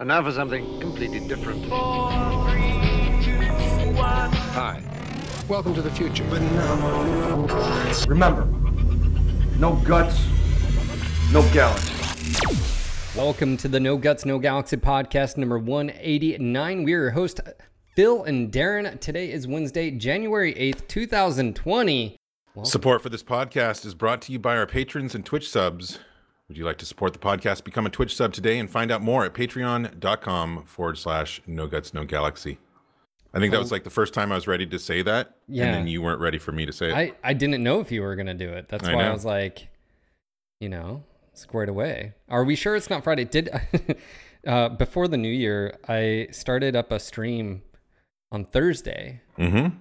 And now for something completely different. Hi. Welcome to the future. Remember, no guts, no galaxy. Welcome to the No Guts, No Galaxy podcast number 189. We're your host, Phil and Darren. Today is Wednesday, January 8th, 2020. Support for this podcast is brought to you by our patrons and Twitch subs. Would you like to support the podcast? Become a Twitch sub today and find out more at patreon.com forward slash no guts, no galaxy. I think that was like the first time I was ready to say that. Yeah. And then you weren't ready for me to say it. I, I didn't know if you were going to do it. That's I why I was like, you know, squared away. Are we sure it's not Friday? Did uh, before the new year, I started up a stream on Thursday, mm-hmm.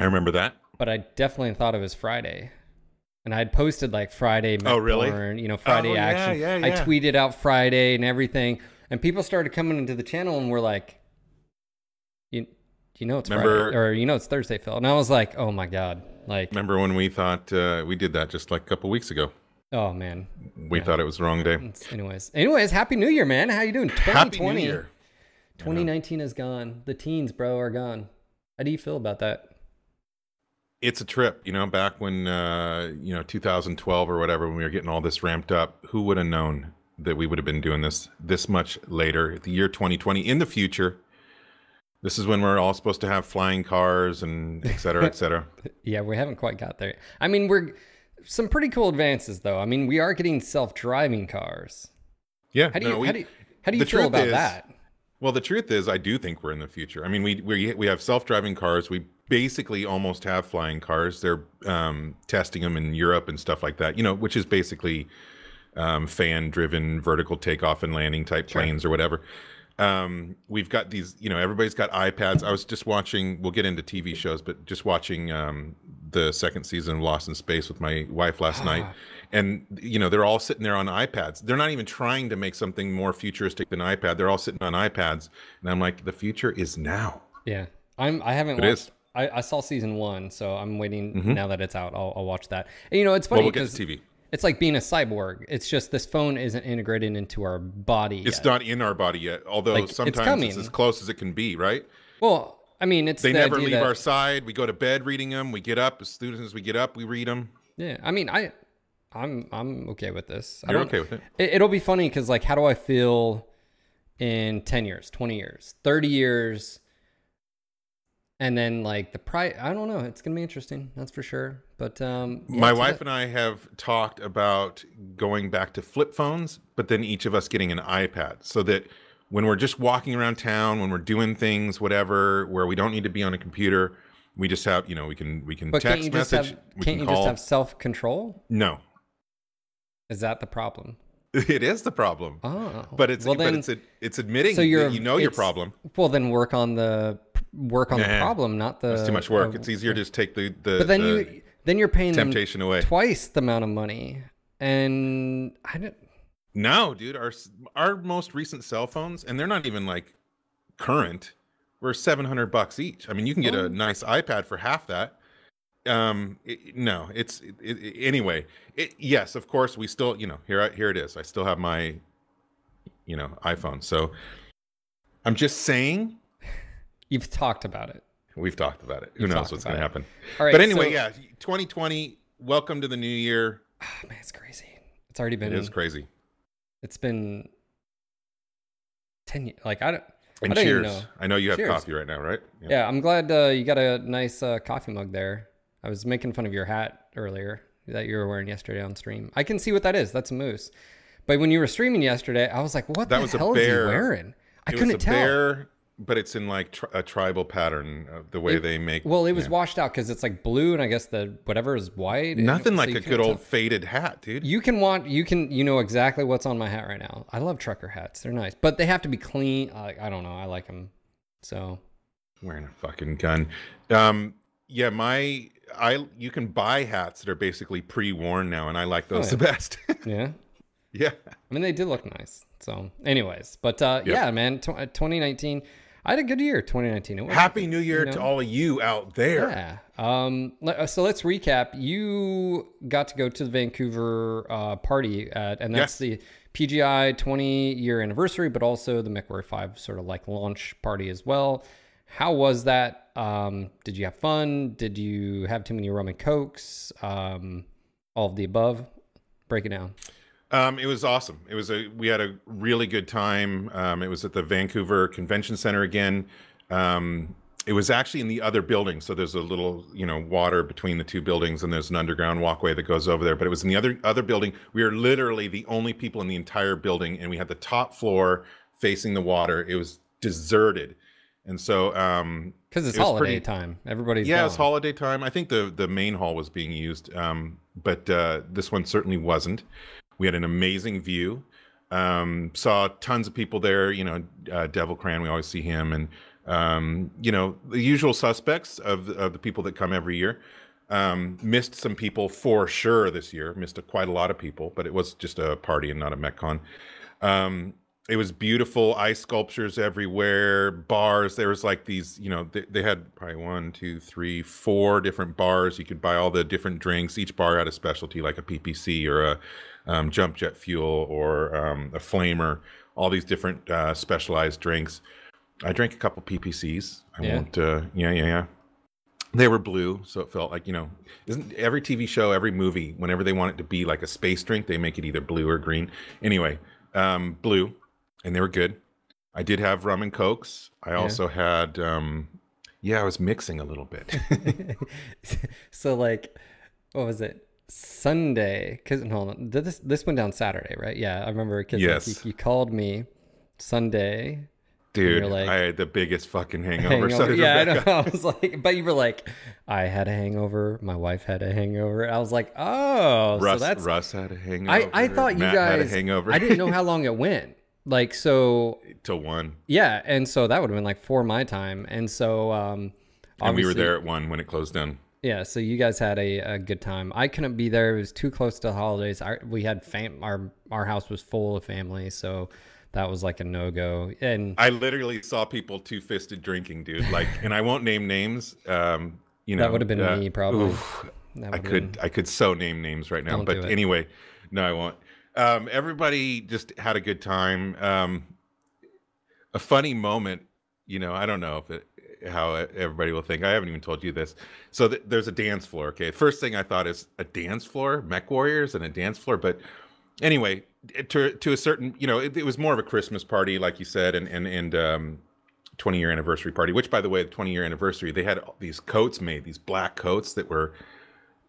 I remember that. but I definitely thought it was Friday. And I'd posted like Friday, Oh, really? You know, Friday Oh, yeah, action. yeah, I tweeted out Friday and everything, and people started coming into the channel and were like, "You, you know it's Remember- Friday, or you know it's Thursday, Phil." And I was like, "Oh my god!" Like, Remember when we thought uh, we did that just like a couple weeks ago? oh man. We thought it was the wrong day. Anyways, anyways, happy New Year, man. How you doing? Happy New Year. 2019 is gone. The teens, bro, are gone. How do you feel about that? It's a trip, you know, back when, uh, you know, 2012 or whatever, when we were getting all this ramped up, who would have known that we would have been doing this this much later, the year 2020, in the future? This is when we're all supposed to have flying cars and et cetera, et cetera. Yeah, we haven't quite got there. I mean, we're some pretty cool advances, though. I mean, we are getting self-driving cars. Yeah. How do you no, we- how do you, how do you feel about is- that? Well, the truth is, I do think we're in the future. I mean, we we we have self-driving cars. We basically almost have flying cars. They're um, testing them in Europe and stuff like that. You know, which is basically um, fan-driven vertical takeoff and landing type planes or whatever. Um, we've got these. You know, everybody's got iPads. I was just watching. We'll get into TV shows, but just watching um, the second season of Lost in Space with my wife last night. And you know they're all sitting there on iPads. They're not even trying to make something more futuristic than iPad. They're all sitting on iPads, and I'm like, the future is now. Yeah, I'm. I haven't It watched. is. Mm-hmm. I, I saw season one, so I'm waiting. Now that it's out, I'll, I'll watch that. And you know, it's Well, funny we'll because TV. it's like being a cyborg. It's just this phone isn't integrated into our body. It's yet. not in our body yet, although Like, sometimes it's, coming. as close as it can be. Right? Well, I mean, it's They the never leave that- our side. We go to bed reading them. We get up as soon as we get up, we read them. Yeah, I mean, I, I'm, I'm okay with this. I You're don't- okay with it? it it'll be funny because, like, how do I feel in ten years, twenty years, thirty years, and then like the price? I don't know. It's gonna be interesting. That's for sure. But um, yeah, My wife the- and I have talked about going back to flip phones, but then each of us getting an iPad so that when we're just walking around town, when we're doing things, whatever, where we don't need to be on a computer, we just have, you know, we can we can But text message, have? we Can't can you call. just have self control? no, Is that the problem? it is the problem. Oh, but it's well but then. it's it's admitting so you're that you know your problem. Well, then work on the work on the problem, not the. It's too much work. uh, It's easier to just take the the, But then the you then you're paying temptation away. twice the amount of money, and I don't. No, dude, our our most recent cell phones, and they're not even like current, were seven hundred bucks each. I mean, you can get Oh. a nice iPad for half that. Um, it- no, it's it, it, anyway. It, yes, of course, we still, you know, here here it is. I still have my, you know, iPhone. So I'm just saying. You've talked about it. We've talked about it. Who You've knows what's going to happen? All right, but anyway, so- yeah, 2020. Welcome to the new year. Oh, man, it's crazy. It's already been. It is crazy. It's been ten years. Like I don't. And I cheers. know. I know you have Cheers. coffee right now, right? Yeah, I'm glad uh, you got a nice uh, coffee mug there. I was making fun of your hat earlier that you were wearing yesterday on stream. I can see what that is. That's a moose. But when you were streaming yesterday, I was like, "What That the was a hell is he bear. wearing?" I it couldn't was a tell. bear, but it's in like tri- a tribal pattern of the way It- they make. Well, it was washed out because it's like blue, and I guess the whatever is white. nothing so like you a good old tell. faded hat, dude. You can want you can you know exactly what's on my hat right now. I love trucker hats; they're nice, but they have to be clean. I, I don't know. I like them. So Wearing a fucking gun. Um, yeah, my I you can buy hats that are basically pre-worn now, and I like those Oh, the best. yeah, yeah, I mean they did look nice. So, anyways, but uh, Yep. yeah, man, tw- uh, 2019. I had a good year, 2019. It was- Happy New Year you to all of you out there. Yeah. Um. uh, So let's recap. You got to go to the Vancouver uh, party at, and that's Yes. the PGI 20 year anniversary, but also the MechWarrior 5 sort of like launch party as well. How was that? Um, did you have fun? Did you have too many rum and cokes? Um, all of the above. Break it down. Um, it was awesome. It was a we had a really good time. Um, it was at the Vancouver Convention Center again. Um, it was actually in the other building, so there's a little you know water between the two buildings, and there's an underground walkway that goes over there. But it was in the other other building. We were literally the only people in the entire building, and we had the top floor facing the water. It was deserted, and so um, Because it's it holiday pretty- time. Everybody's yeah, gone. it's holiday time. I think the the main hall was being used, um, but uh, this one certainly wasn't. We had an amazing view. Um, saw tons of people there. You know, uh, Devil Cran. We always see him, and um, you know the usual suspects of of the people that come every year. Um, missed some people for sure this year. Missed a, quite a lot of people, but it was just a party and not a MechCon. Um, it was beautiful ice sculptures everywhere bars there was like these you know they, they had probably one two three four different bars you could buy all the different drinks each bar had a specialty like a ppc or a um, jump jet fuel or um, a flamer all these different uh, specialized drinks. I drank a couple ppcs i Yeah. won't uh, yeah yeah yeah. They were blue so it felt like you know isn't every tv show every movie whenever they want it to be like a space drink they make it either blue or green. Anyway um blue and they were good i did have rum and cokes i also had um yeah i was mixing a little bit so like, what was it? Sunday? Cause hold on, this this went down Saturday, right? Yeah, I remember. Cause like, Yes. you, you called me Sunday. dude like- i had the biggest fucking hangover, so Hangover. did Yeah, I know. I was like, but you were like, I had a hangover. My wife had a hangover. I was like, oh, russ so that's. russ had a hangover I I thought you Matt guys. had a hangover I didn't know how long it went. Like so, till one yeah, and so that would have been like for my time, and so um, and we were there at one when it closed down Yeah, so you guys had a, a good time. I couldn't be there; it was too close to the holidays. Our, we had fam- our our house was full of family, so that was like a no go. And I literally saw people two fisted drinking, dude. Like, and I won't name names. Um, you know, That would've been uh, me, probably. oof, I could, been- I could so name names right now, Don't but anyway, no, I won't. Um, everybody just had a good time. Um, a funny moment, you know. I don't know if it, how everybody will think. I haven't even told you this. So th- there's a dance floor. Okay, first thing I thought is a dance floor, Mech Warriors, and a dance floor, but anyway to to a certain you know it, it was more of a christmas party like you said and and and um 20 year anniversary party which by the way the 20 year anniversary they had these coats made these black coats that were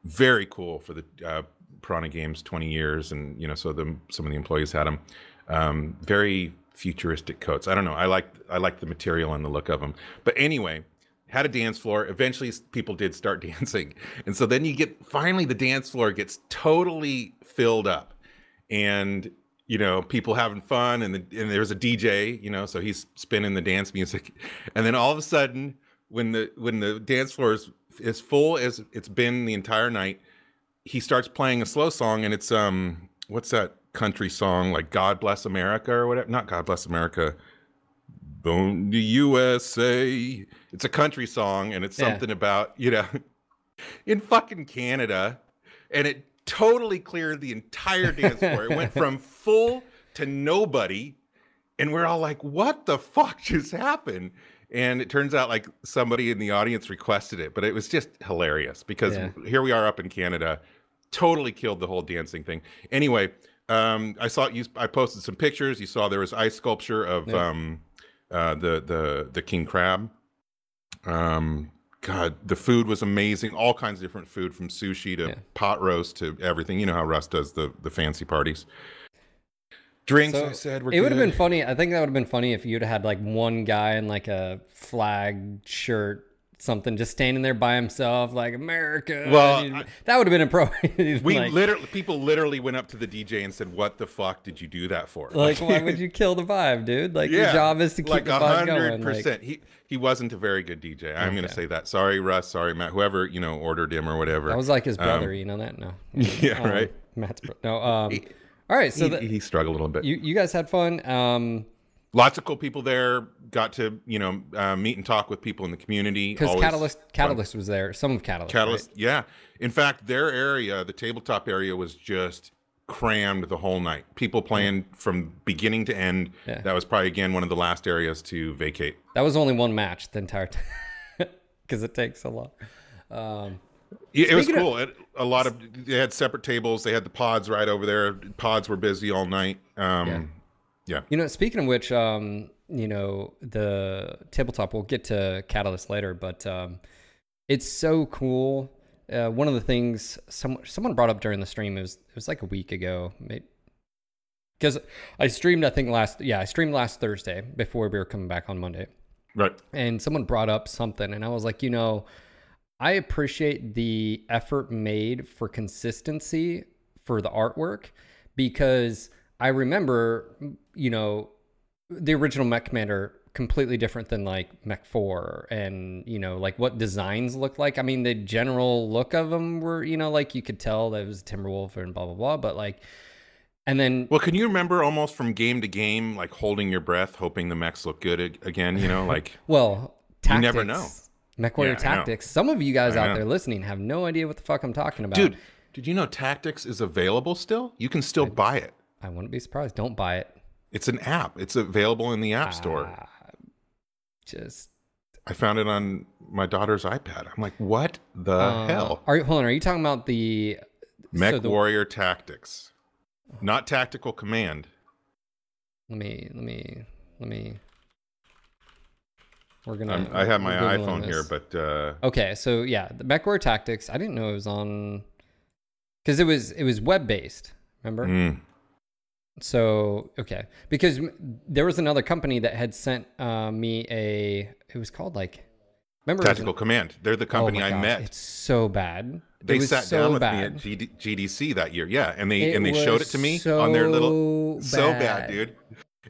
very cool for the uh, piranha games 20 years and you know so the some of the employees had them um very futuristic coats. I don't know. I like i like the material and the look of them but anyway had a dance floor. Eventually people did start dancing. And so then you get finally the dance floor gets totally filled up. And you know people having fun and, the, and there's a dj you know so he's spinning the dance music. And then all of a sudden when the when the dance floor is as full as it's been the entire night he starts playing a slow song and it's um what's that country song like god bless america or whatever not god bless america Bone to USA. It's a country song, and it's Yeah. something about you know, in fucking Canada, and it totally cleared the entire dance floor. It went from full to nobody, and we're all like, "What the fuck just happened?" And it turns out like somebody in the audience requested it, but it was just hilarious because Yeah. here we are up in Canada, totally killed the whole dancing thing. Anyway, um, I saw you. I posted some pictures. You saw there was ice sculpture of Yeah. um, uh, the the the king crab. Um, God, the food was amazing. All kinds of different food, from sushi to Yeah. pot roast to everything. You know how Russ does the the fancy parties. Drinks, So I said, were it would have been funny. I think that would have been funny if you'd had like one guy in like a flag shirt, something, just standing there by himself, like America. Well, I- that would have been appropriate. We like, literally, people literally went up to the DJ and said, "What the fuck did you do that for?" like, why would you kill the vibe, dude? Like, your job is to keep like the vibe going. hundred Like. He he wasn't a very good DJ. I'm going to say that. Sorry, Russ. Sorry, Matt. Whoever you know ordered him or whatever. that was like his brother. Um, you know that? No. yeah, Um, right. Matt's bro- no. Um. All right. So he, that he struggled a little bit. you you guys had fun. Um. Lots of cool people there. Got to you know uh, meet and talk with people in the community. Because Always Catalyst, fun. Catalyst was there. Some of Catalyst. Catalyst, right? yeah. In fact, their area, the tabletop area, was just crammed the whole night. People playing from beginning to end. Yeah. That was probably again one of the last areas to vacate. That was only one match the entire time because it takes a lot. Um, Yeah, it was Speaking of- cool. It, a lot of they had separate tables. They had the pods right over there. Pods were busy all night. Um, yeah. You know, speaking of which, um, you know, the tabletop, we'll get to Catalyst later, but um, it's so cool. Uh, one of the things some, someone brought up during the stream, it was, it was like a week ago, because I streamed, I think last, yeah, I streamed last Thursday before we were coming back on Monday. Right. and someone brought up something and i was like you know i appreciate the effort made for consistency for the artwork because i remember you know the original mech commander completely different than like mech 4 and you know like what designs look like i mean the general look of them were you know like you could tell that it was timberwolf and blah blah blah but like and then Well, can you remember almost from game to game, like holding your breath, hoping the mechs look good again? You know, like Well, You never know. MechWarrior Yeah, tactics. Some of you guys I out know. there listening have no idea what the fuck I'm talking about. dude, did you know Tactics is available still? You can still buy it. I wouldn't be surprised. Don't buy it. It's an app. It's available in the App Ah. Store. Just I found it on my daughter's iPad. I'm like, what the uh, hell? Are you hold on? Are you talking about the Mech so the- Warrior Tactics, not Tactical Command. Let me let me let me. We're gonna. I'm, I have my iPhone here, but uh, okay. So yeah, the Mech Warrior tactics. I didn't know it was on because it was it was web based. Remember? mm, So okay, because there was another company that had sent uh, me a. It was called like. Remember? Tactical Command. They're the oh company my I gosh, met. It's so bad. They sat so down with bad. me at GD, GDC that year. Yeah, and they It and they showed it to me on their little so so bad. bad, dude.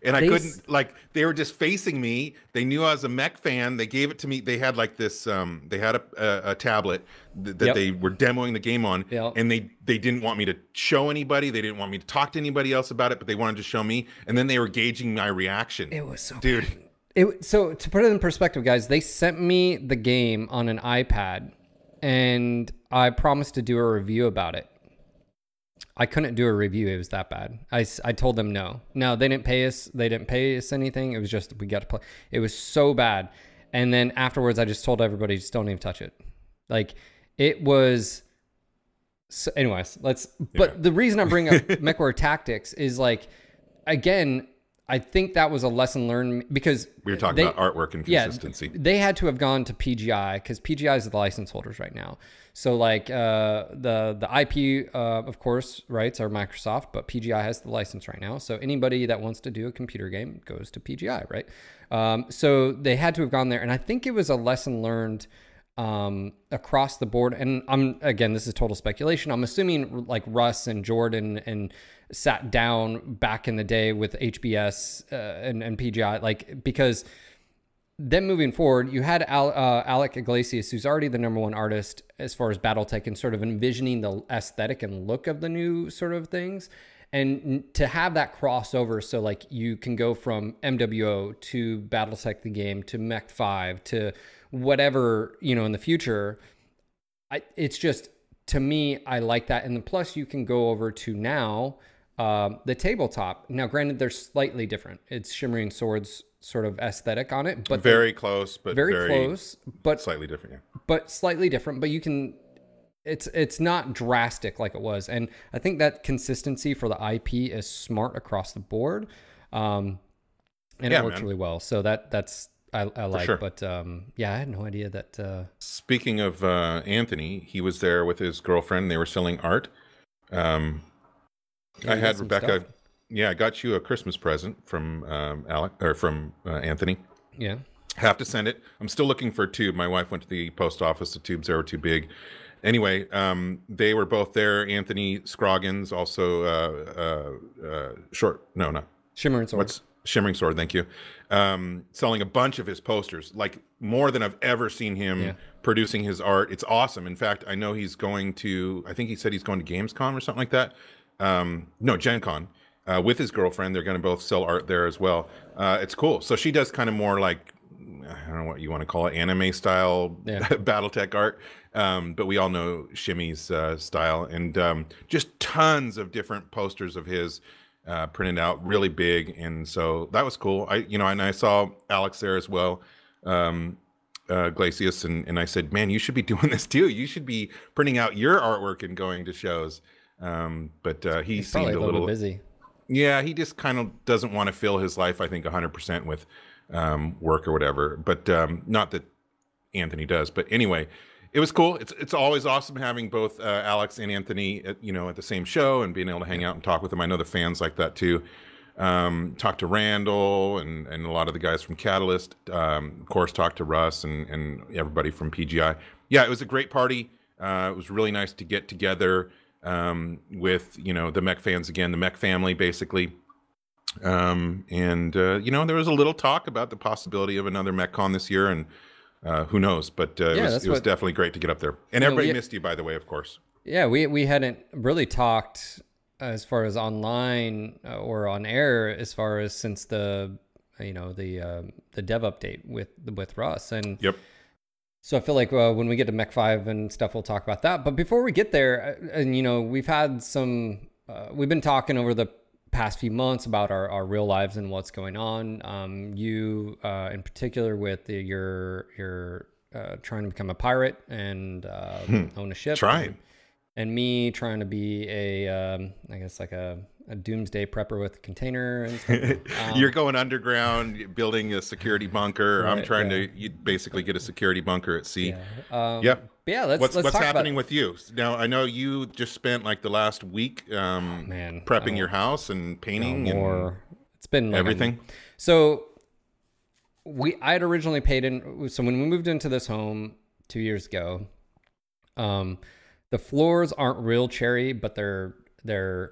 And I couldn't like they were just facing me. They knew I was a mech fan. They gave it to me. They had like this um they had a a, a tablet th- that Yep. they were demoing the game on Yep. and they they didn't want me to show anybody. They didn't want me to talk to anybody else about it, but they wanted to show me and then they were gauging my reaction. It was so dude. It, so to put it in perspective, guys, they sent me the game on an iPad, and I promised to do a review about it. I couldn't do a review; it was that bad. I, I told them no. No, they didn't pay us. They didn't pay us anything. It was just we got to play. It was so bad. And then afterwards, I just told everybody, just don't even touch it. Like it was. So, anyways, let's. But the reason I'm bringing up MechWarrior Tactics is like, again, I think that was a lesson learned because We were talking they- about artwork and consistency. yeah, they had to have gone to PGI because PGI is the license holders right now. So like uh, the the IP, uh, of course, rights are Microsoft, but PGI has the license right now. So anybody that wants to do a computer game goes to PGI, right? Um, so they had to have gone there, and I think it was a lesson learned um, across the board. And I'm again, this is total speculation. I'm assuming like Russ and Jordan and sat down back in the day with HBS uh, and, and PGI, like because then moving forward, you had Al, uh, Alex Iglesias, who's already the number one artist as far as BattleTech and sort of envisioning the aesthetic and look of the new sort of things. And to have that crossover, so like you can go from MWO to BattleTech the game to Mech 5 to whatever, you know, in the future, I, it's just to me, I like that. And then plus, you can go over to now um, the tabletop. Now, granted, they're slightly different. It's shimmering swords sort of aesthetic on it, but very close, but very, very, close, but slightly different. Yeah. but slightly different. But you can. It's it's not drastic like it was, and I think that consistency for the IP is smart across the board, um, and Yeah, it works man. really well. So that that's I, I like. sure. But um, yeah, I had no idea that. Uh, Speaking of uh, Anthony, he was there with his girlfriend. They were selling art. Um, I had Rebecca. stuff. Yeah, I got you a Christmas present from um, Alex or from uh, Anthony. yeah. Have to send it. I'm still looking for a tube. My wife went to the post office. The tubes there were too big. Anyway, um, they were both there. Anthony Scroggins, also uh, uh, uh, short. No, not Shimmering sword. What's Shimmering Sword? Thank you. Um, selling a bunch of his posters, like more than I've ever seen him Yeah. producing his art. It's awesome. In fact, I know he's going to. I think he said he's going to Gamescom or something like that. Um, no, Gen Con. Uh, with his girlfriend, they're going to both sell art there as well. Uh, it's cool. So she does kind of more like I don't know what you want to call it, anime style Yeah. BattleTech art. Um, but we all know Shimmy's uh, style, and um, just tons of different posters of his uh, printed out, really big, and so that was cool. I, you know, and I saw Alex there as well, um, uh, Glacius, and and I said, man, you should be doing this too. You should be printing out your artwork and going to shows. Um, but uh, he He's seemed a a little little busy. yeah, he just kind of doesn't want to fill his life, I think, 100% with um, work or whatever. But um, not that Anthony does. But anyway, it was cool. It's it's always awesome having both uh, Alex and Anthony, at, you know, at the same show and being able to hang out and talk with them. I know the fans like that too. Um, talk to Randall and, and a lot of the guys from Catalyst. Um, of course, talk to Russ and, and everybody from PGI. Yeah, it was a great party. Uh, it was really nice to get together um, with you know the Mech fans again, the Mech family basically. Um, and uh, you know there was a little talk about the possibility of another MechCon this year, and uh, who knows? But uh, Yeah, it was, it was what- definitely great to get up there. And know, everybody we- missed you, by the way, of course. Yeah, we we hadn't really talked as far as online uh, or on air as far as since the you know the uh, the dev update with with Russ and Yep. So I feel like uh, when we get to Mech Five and stuff, we'll talk about that. But before we get there, uh, and you know, we've had some, uh, we've been talking over the past few months about our, our real lives and what's going on. Um, you, uh, in particular, with the, your your uh, trying to become a pirate and uh, own a ship. Trying. And me trying to be a, um, I guess like a, a doomsday prepper with a container and stuff. Um, You're going underground, building a security bunker. I'm trying yeah. to you basically get a security bunker at sea. yeah. Um, Yep. Yeah, let's what's let's what's talk about- happening with you now? I know you just spent like the last week um, Oh, man, prepping your house and painting or and it's been like a- everything. so we I had originally paid in so when we moved into this home two years ago, um, the floors aren't real cherry, but they're they're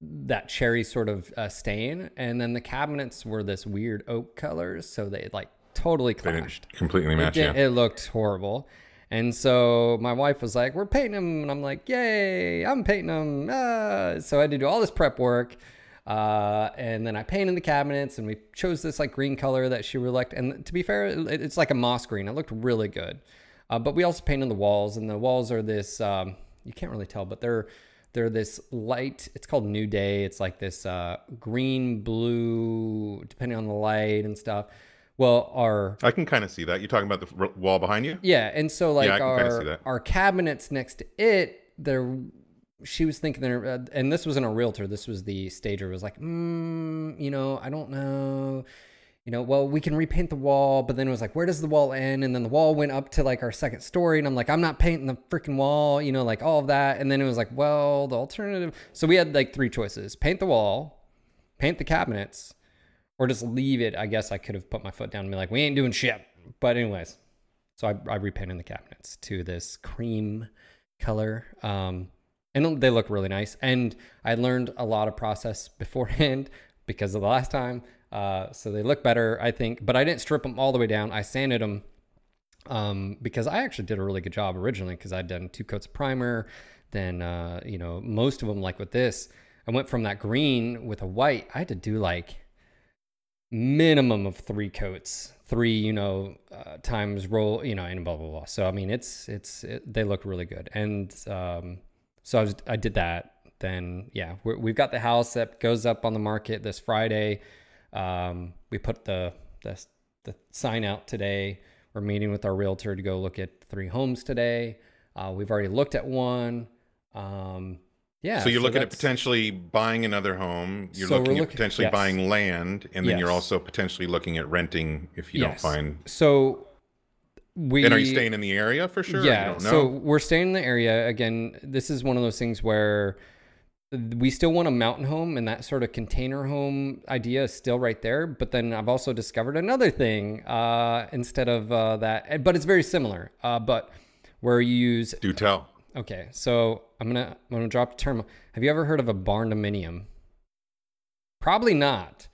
that cherry sort of uh, stain, and then the cabinets were this weird oak colors, so they like totally clashed. completely It. Yeah. it looked horrible. And so my wife was like, "We're painting them," and I'm like, "Yay! I'm painting them." Ah. So I had to do all this prep work, uh, and then I painted the cabinets, and we chose this like green color that she really liked. And to be fair, it, it's like a moss green. It looked really good. Uh, but we also painted the walls, and the walls are this. Um, you can't really tell, but they're they're this light. It's called New Day. It's like this uh, green blue, depending on the light and stuff. Well, our I can kind of see that. You're talking about the r- wall behind you. yeah, and so like Yeah, I can kinda our our cabinets next to it, there, she was thinking there, uh, and this wasn't a realtor. This was the stager. Was like, mm, you know, I don't know, you know. Well, we can repaint the wall, but then it was like, where does the wall end? And then the wall went up to like our second story, and I'm like, I'm not painting the freaking wall, you know, like all of that. And then it was like, well, the alternative. So we had like three choices: paint the wall, paint the cabinets, or just leave it. I guess I could have put my foot down and be like, we ain't doing shit. But anyways, so I, I repainted the cabinets to this cream color. Um, and they look really nice. And I learned a lot of process beforehand because of the last time. Uh, so they look better, I think. But I didn't strip them all the way down. I sanded them um, because I actually did a really good job originally because I'd done two coats of primer. Then, uh, you know, most of them, like with this, I went from that green with a white. I had to do like minimum of three coats, three, you know, uh, times roll, you know, and blah blah blah. So I mean, it's it's it, they look really good, and um, so I was I did that. Then yeah, we're, we've got the house that goes up on the market this Friday. Um, we put the the the sign out today. We're meeting with our realtor to go look at three homes today. Uh, we've already looked at one. Um, yeah. so you're looking at potentially buying another home. You're So looking at potentially yes. buying land, and then you're also potentially looking at renting if you Yes. don't find. So we And are you staying in the area for sure? Yeah. don't know? So we're staying in the area again. This is one of those things where we still want a mountain home, and that sort of container home idea is still right there. But then I've also discovered another thing uh, instead of uh, that, but it's very similar. Uh, but where you use do tell. okay, so I'm gonna I'm gonna drop a term. Have you ever heard of a barndominium? Probably not.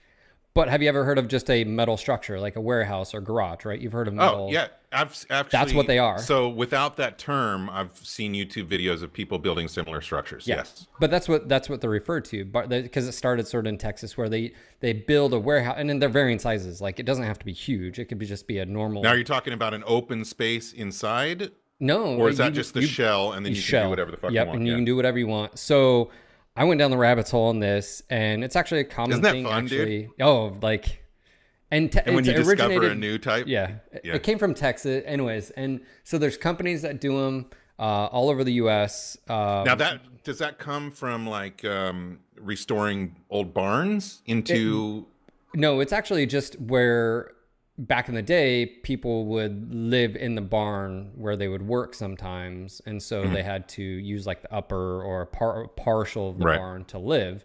But have you ever heard of just a metal structure like a warehouse or garage? Right? You've heard of oh, metal. Oh yeah, I've actually. what they are. So without that term, I've seen YouTube videos of people building similar structures. Yeah. Yes. But that's what that's what they're referred to, but because it started sort of in Texas where they they build a warehouse and then they're varying sizes. Like it doesn't have to be huge; it could be just be a normal. Now you're talking about an open space inside. No, or is that you- just the you- shell, and then you, can shell. do whatever the fuck yep, you want? and you yeah. can do whatever you want. So I went down the rabbit hole on this, and it's actually a common Isn't that thing. fun, dude? actually, oh, like, and, te- and when it's you discover a new type, yeah, it- Yeah. it came from Texas, anyways. And so there's companies that do them uh, all over the U.S. Um, Now that does that come from like um, restoring old barns into? No, it's actually just where back in the day people would live in the barn where they would work sometimes, and so Mm-hmm. they had to use like the upper or par- partial of the Right. barn to live.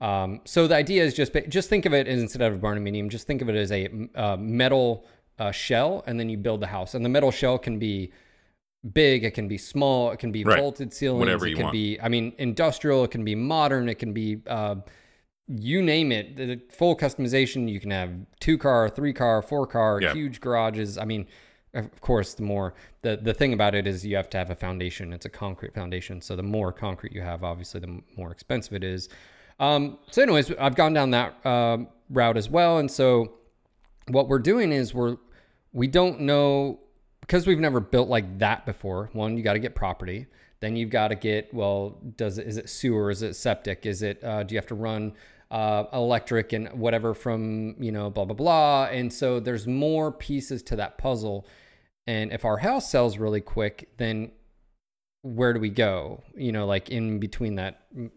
Um, so the idea is just just think of it as instead of a barndominium, just think of it as a uh, metal uh, shell, and then you build the house. And the metal shell can be big, it can be small, it can be Right. vaulted ceilings, Whatever it can want. be, I mean, industrial, it can be modern, it can be, uh, you name it, the full customization. You can have two car, three car, four car, huge garages. I mean, of course, the more the the thing about it is you have to have a foundation. It's a concrete foundation, so the more concrete you have, obviously, the more expensive it is. Um, so, anyways, I've gone down that um route as well, and so what we're doing is we're we don't know because we've never built like that before. One, you got to get property. Then you've got to get well. Does it is it sewer? Is it septic? Is it uh, do you have to run uh, electric and whatever from you know blah blah blah? And so there's more pieces to that puzzle. And if our house sells really quick, then where do we go? You know, like in between that mm,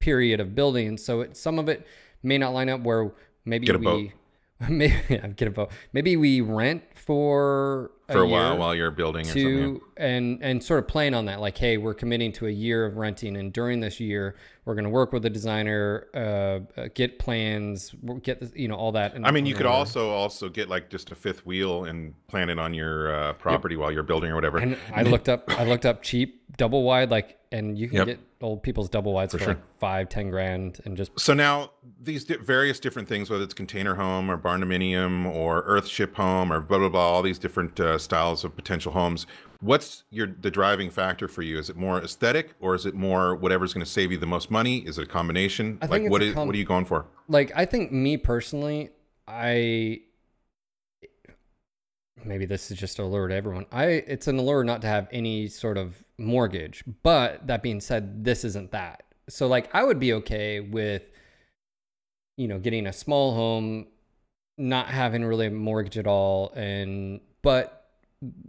period of building. So it, some of it may not line up where maybe Get a we boat. maybe yeah, get a boat. Maybe we rent for for a year while while you're building or something. to and and sort of playing on that like hey we're committing to a year of renting and during this year we're going to work with the designer uh, uh get plans get you know all that in- I mean, you could order. also also get like just a fifth wheel and plant it on your uh, property while you're building or whatever. and i looked up i looked up cheap double wide like and you can Yep. get old people's double wides for, sure. like five ten grand and just So now these di- various different things, whether it's container home or barndominium or earthship home or blah blah blah, all these different uh, styles of potential homes. What's your the driving factor for you? Is it more aesthetic or is it more whatever's going to save you the most money? Is it a combination? Like what com- what are you going for? like I think me personally, I maybe this is just a lure to everyone. I it's an allure not to have any sort of mortgage. But that being said, this isn't that. So like I would be okay with you know getting a small home, not having really a mortgage at all, and but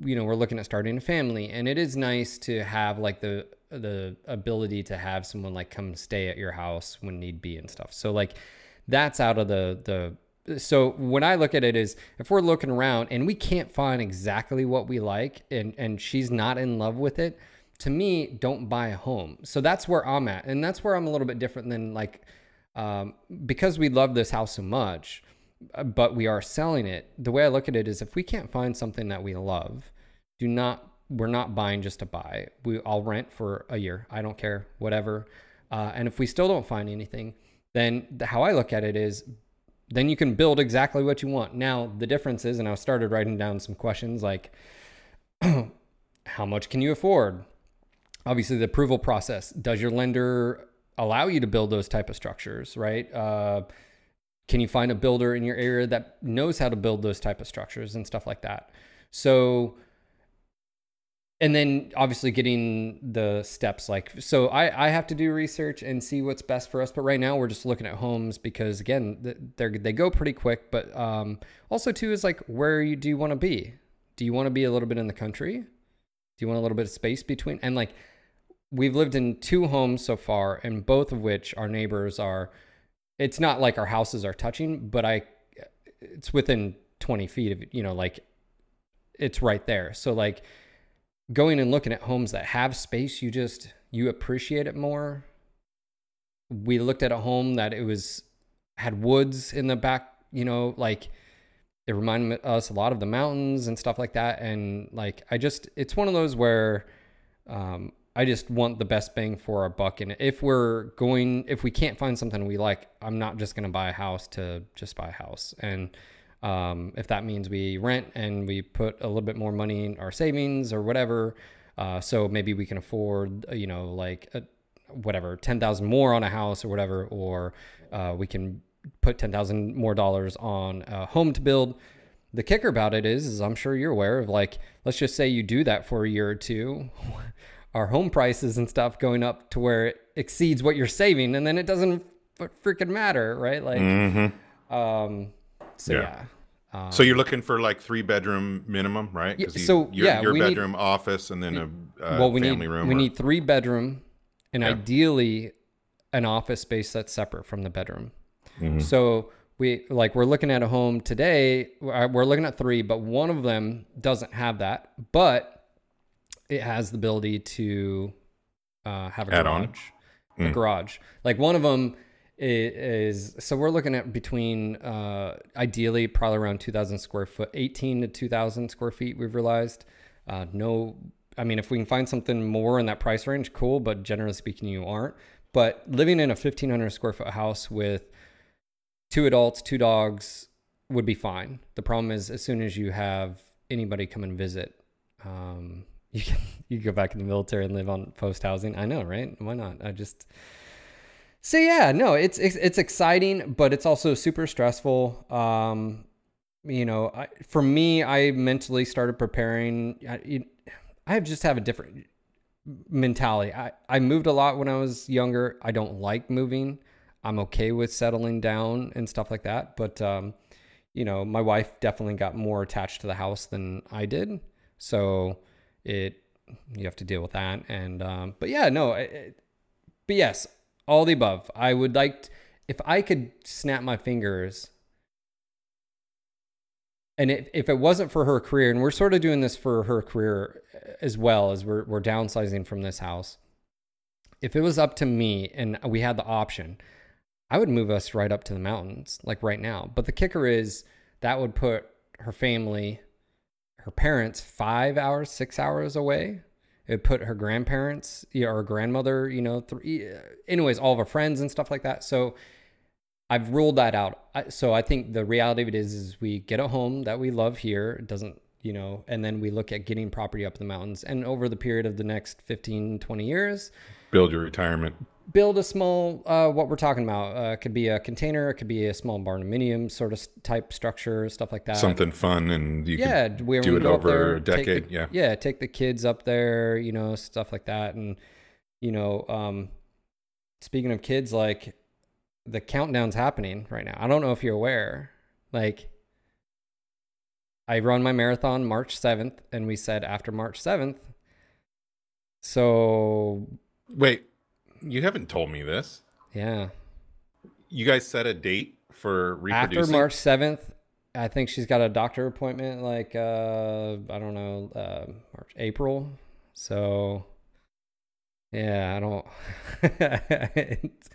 you know we're looking at starting a family, and it is nice to have like the the ability to have someone like come stay at your house when need be and stuff. So like that's out of the the so when I look at it is if we're looking around and we can't find exactly what we like and and she's not in love with it, to me, don't buy a home. So that's where I'm at. And that's where I'm a little bit different than like um, because we love this house so much, but we are selling it. The way I look at it is if we can't find something that we love, do not we're not buying just to buy. We I'll rent for a year. I don't care, whatever. Uh, and if we still don't find anything, then the, how I look at it is then you can build exactly what you want. Now, the difference is, and I started writing down some questions like how much can you afford? Obviously, the approval process. Does your lender allow you to build those type of structures, right? Uh, can you find a builder in your area that knows how to build those type of structures and stuff like that? So, and then obviously getting the steps like so I, I have to do research and see what's best for us but right now we're just looking at homes because again they they go pretty quick but um, also too is like where you do you want to be do you want to be a little bit in the country do you want a little bit of space between and like we've lived in two homes so far and both of which our neighbors are it's not like our houses are touching but i it's within 20 feet of you know like it's right there. So like going and looking at homes that have space you just you appreciate it more. We looked at a home that it was had woods in the back you know like it reminded us a lot of the mountains and stuff like that. And like i just it's one of those where um, i just want the best bang for our buck and if we're going if we can't find something we like i'm not just going to buy a house to just buy a house and um, if that means we rent and we put a little bit more money in our savings or whatever, uh, so maybe we can afford, uh, you know, like a, whatever, 10,000 more on a house or whatever, or uh, we can put 10,000 more dollars on a home to build. the kicker about it is, is I'm sure you're aware of like, let's just say you do that for a year or two, our home prices and stuff going up to where it exceeds what you're saving, and then it doesn't freaking matter, right? Like, um, so Yeah. yeah. Um, So you're looking for like three bedroom minimum, right? Yeah, you- so, your, yeah, your we need- bedroom, office, and then a uh, well, we family need room. we or- need three bedroom, and Yeah. ideally an office space that's separate from the bedroom. Mm-hmm. So we like we're looking at a home today. We're we're looking at three, but one of them doesn't have that, but it has the ability to uh, have a Add on? garage. A garage. Like one of them is, so we're looking at between uh, ideally probably around 2,000 square foot, 18 to 2,000 square feet. We've realized uh, no. I mean, if we can find something more in that price range, cool. But generally speaking, you aren't. But living in a 1,500 square foot house with two adults, two dogs would be fine. The problem is, as soon as you have anybody come and visit, um, you can you go back in the military and live on post housing. I know, right? Why not? I just so yeah, no, it's it's, it's exciting, but it's also super stressful. Um, you know, I, for me, I mentally started preparing. I, I just have a different mentality. I, I moved a lot when I was younger. I don't like moving. I'm okay with settling down and stuff like that. But, um, you know, my wife definitely got more attached to the house than I did. So it, you have to deal with that. And, um, but yeah, no, it, but yes, all the above. I would like, if I could snap my fingers and if, if it wasn't for her career, and we're sort of doing this for her career as well as we're, we're downsizing from this house, if it was up to me and we had the option, I would move us right up to the mountains, like right now. But the kicker is that would put her family, her parents, five hours, six hours away. It put her grandparents, you know, or grandmother, you know, three, uh, anyways, all of her friends and stuff like that. So I've ruled that out. So I think the reality of it is, is we get a home that we love here. It doesn't, you know, and then we look at getting property up in the mountains. And over the period of the next 15, 20 years, build your retirement. Build a small, uh, what we're talking about. Uh, it could be a container. It could be a small barndominium sort of type structure, stuff like that. Something fun, and you Yeah, we do it over there, a take the- decade. yeah. yeah, take the kids up there, you know, stuff like that. And you know, um, speaking of kids, like the countdown's happening right now. I don't know if you're aware. Like, I run my marathon March seventh, and we said after March seventh. So Wait, you haven't told me this. yeah, You guys set a date for reproducing. after March seventh, I think she's got a doctor appointment. Like uh, I don't know, uh, March April. So yeah, I don't. it's,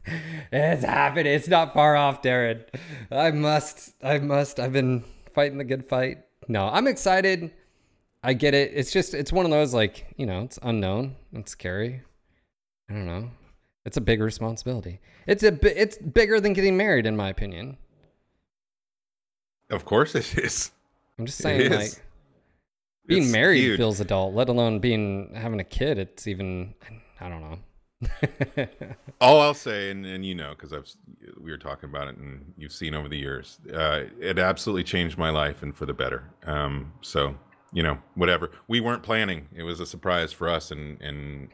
it's happening. It's not far off, Darren. I must. I must. I've been fighting the good fight. No, I'm excited. I get it. It's just it's one of those like you know it's unknown. It's scary. I don't know. It's a big responsibility. It's a it's bigger than getting married, in my opinion. Of course it is. I'm just saying, like being It's married huge. feels adult, let alone being having a kid. It's even I don't know. All I'll say, and, and you know, because I've we were talking about it, and you've seen over the years, uh, it absolutely changed my life and for the better. Um, so you know, whatever. We weren't planning; it was a surprise for us, and and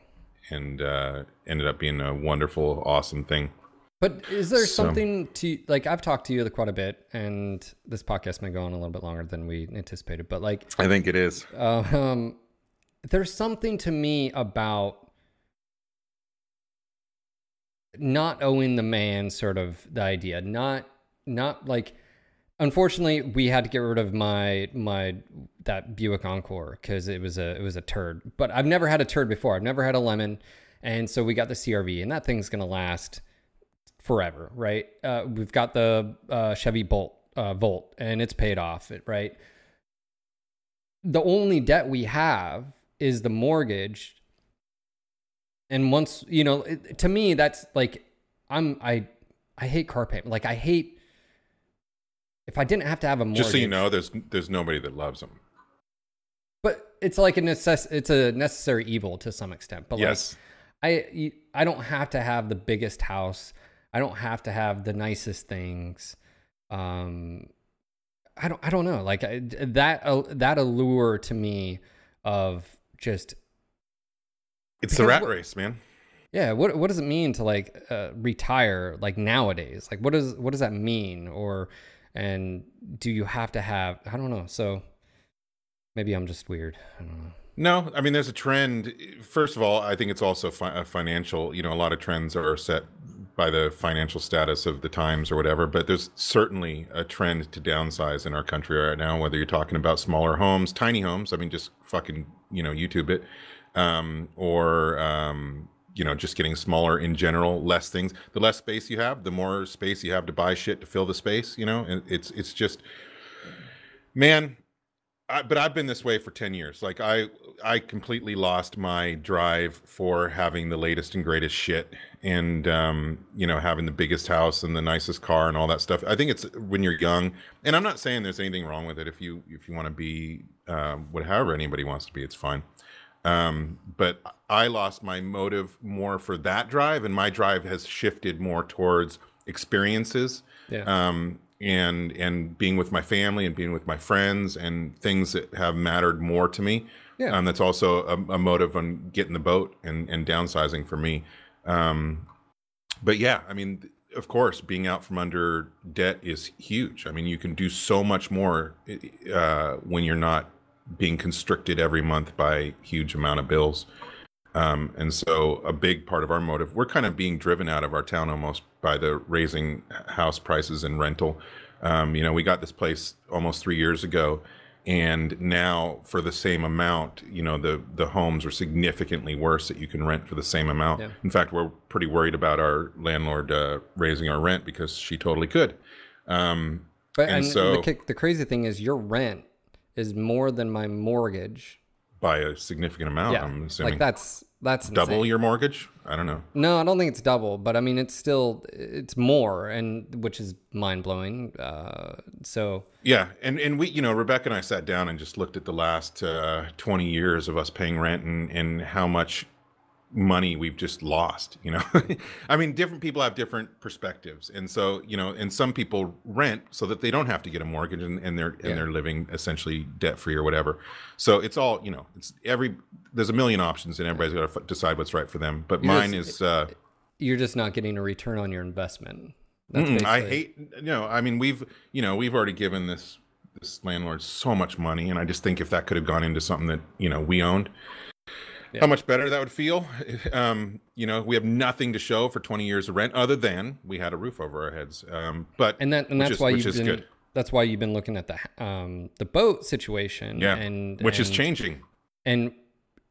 and uh, ended up being a wonderful, awesome thing. But is there So- something to like? I've talked to you quite a bit, and this podcast may go on a little bit longer than we anticipated. But like, I think it is. uh, um, there's something to me about not owing the man, sort of the idea. Not, not like. Unfortunately, we had to get rid of my my that Buick Encore because it was a it was a turd. But I've never had a turd before. I've never had a lemon, and so we got the CRV, and that thing's gonna last forever, right? Uh, we've got the uh, Chevy Bolt uh, Volt, and it's paid off, it right. The only debt we have is the mortgage, and once you know, it, to me, that's like I'm I I hate car payment. Like I hate if I didn't have to have a mortgage. Just so you know, there's there's nobody that loves them. but it's like a necess- It's a necessary evil to some extent. But like, Yes. I I don't have to have the biggest house. I don't have to have the nicest things. Um, I don't I don't know like I, that uh, that allure to me of just It's the rat what- race, man. yeah what what does it mean to like uh, retire like nowadays like what does what does that mean or and do you have to have I don't know so maybe I'm just weird I don't know No, I mean, there's a trend. First of all, I think it's also fi- a financial. You know, a lot of trends are set by the financial status of the times or whatever. But there's certainly a trend to downsize in our country right now. Whether you're talking about smaller homes, tiny homes. I mean, just fucking you know YouTube it, um, or um, you know just getting smaller in general. Less things. The less space you have, the more space you have to buy shit to fill the space. You know, and it's it's just man I, but I've been this way for 10 years. Like I I completely lost my drive for having the latest and greatest shit and um, you know, having the biggest house and the nicest car and all that stuff. I think it's when you're young, and I'm not saying there's anything wrong with it if you if you want to be um what however anybody wants to be, it's fine. Um, but I lost my motive more for that drive and my drive has shifted more towards experiences yeah um, and and being with my family and being with my friends and things that have mattered more to me. Yeah. Um, that's also a, a motive on getting the boat and, and downsizing for me. Um, but yeah, I mean, of course, being out from under debt is huge. I mean, you can do so much more uh, when you're not being constricted every month by huge amount of bills. Um, and so a big part of our motive, we're kind of being driven out of our town almost by the raising house prices and rental. Um, you know, we got this place almost three years ago, and now for the same amount, you know, the the homes are significantly worse that you can rent for the same amount. Yeah. In fact, we're pretty worried about our landlord uh, raising our rent because she totally could. Um, but and and, so- the, the crazy thing is your rent is more than my mortgage by a significant amount, yeah I'm assuming. like that's that's Double insane. your mortgage? I don't know. No, I don't think it's double, but I mean it's still it's more, and which is mind blowing. Uh, so Yeah, and and we, you know, Rebecca and I sat down and just looked at the last uh, twenty years of us paying rent and and how much money we've just lost. You know, I mean, different people have different perspectives, and so you know, and some people rent so that they don't have to get a mortgage and, and they're Yeah. and they're living essentially debt free or whatever. So it's all you know, it's every there's a million options and everybody's got to f- decide what's right for them. But You're mine just- is. Uh, you're just not getting a return on your investment. That's Mm-mm, I hate you know, I mean we've you know, we've already given this this landlord so much money and I just think if that could have gone into something that, you know, we owned Yeah. how much better that would feel. Um, you know, we have nothing to show for 20 years of rent other than we had a roof over our heads. Um, but and that and that's is- why you've been good. that's why you've been looking at the um the boat situation. Yeah. and which is changing. And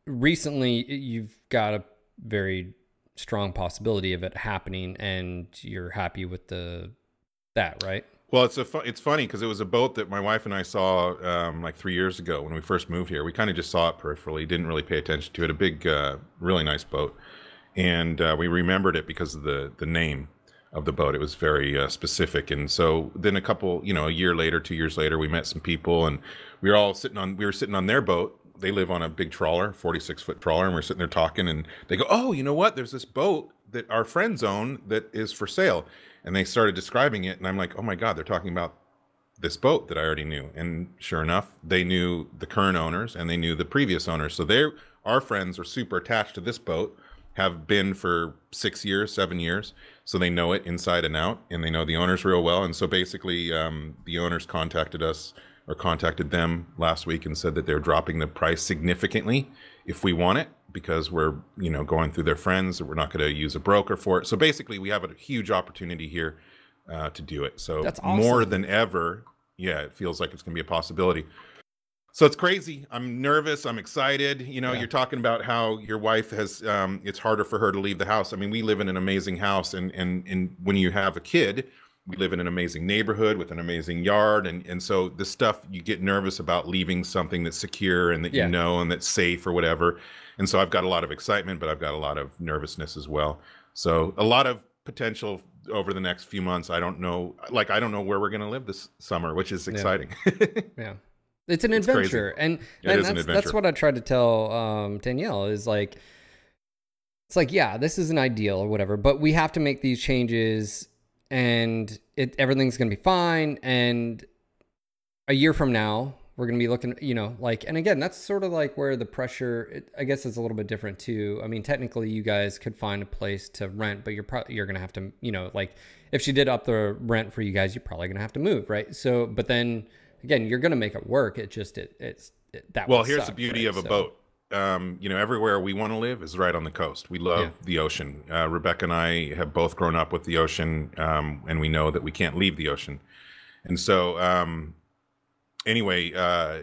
recently, you've got a very strong possibility of it happening, and you're happy with the that, right? Well, it's a fu- it's funny because it was a boat that my wife and I saw um, like three years ago when we first moved here. We kind of just saw it peripherally, didn't really pay attention to it. A big, uh, really nice boat, and uh, we remembered it because of the the name of the boat. It was very uh, specific, and so then a couple, you know, a year later, two years later, we met some people, and we were all sitting on we were sitting on their boat. They live on a big trawler, forty six foot trawler, and we're sitting there talking, and they go, "Oh, you know what? There's this boat that our friends own that is for sale." And they started describing it, and I'm like, "Oh my god, they're talking about this boat that I already knew. And sure enough, they knew the current owners and they knew the previous owners. So they're our friends are super attached to this boat, have been for six years, seven years. So they know it inside and out, and they know the owners real well. And so basically, um, the owners contacted us or contacted them last week and said that they're dropping the price significantly if we want it because we're you know going through their friends we're not going to use a broker for it. So basically we have a huge opportunity here uh, to do it. So That's more than ever yeah it feels like it's going to be a possibility. So it's crazy. I'm nervous. I'm excited. You know Yeah. you're talking about how your wife has um, it's harder for her to leave the house. I mean we live in an amazing house and and and when you have a kid we live in an amazing neighborhood with an amazing yard and and so the stuff you get nervous about leaving something that's secure and that Yeah. you know and that's safe or whatever and so i've got a lot of excitement but i've got a lot of nervousness as well so a lot of potential over the next few months i don't know like i don't know where we're going to live this summer which is exciting Yeah. It's an It's crazy. adventure. And, and is an that's, that's what I tried to tell um, Danielle is like, it's like, yeah, this is an ideal or whatever, but we have to make these changes and it everything's going to be fine. And a year from now, we're going to be looking, you know, like, and again, that's sort of like where the pressure, it, I guess, is a little bit different too. I mean, technically, you guys could find a place to rent, but you're probably you're going to have to, you know, like, if she did up the rent for you guys, you're probably going to have to move, right? So, but then again, you're going to make it work. It just it it's it, that. Well, here's the beauty right? of a So- boat. Um, you know, everywhere we want to live is right on the coast. We love Yeah. the ocean. Uh, Rebecca and I have both grown up with the ocean, um, and we know that we can't leave the ocean. And so, um, anyway, uh,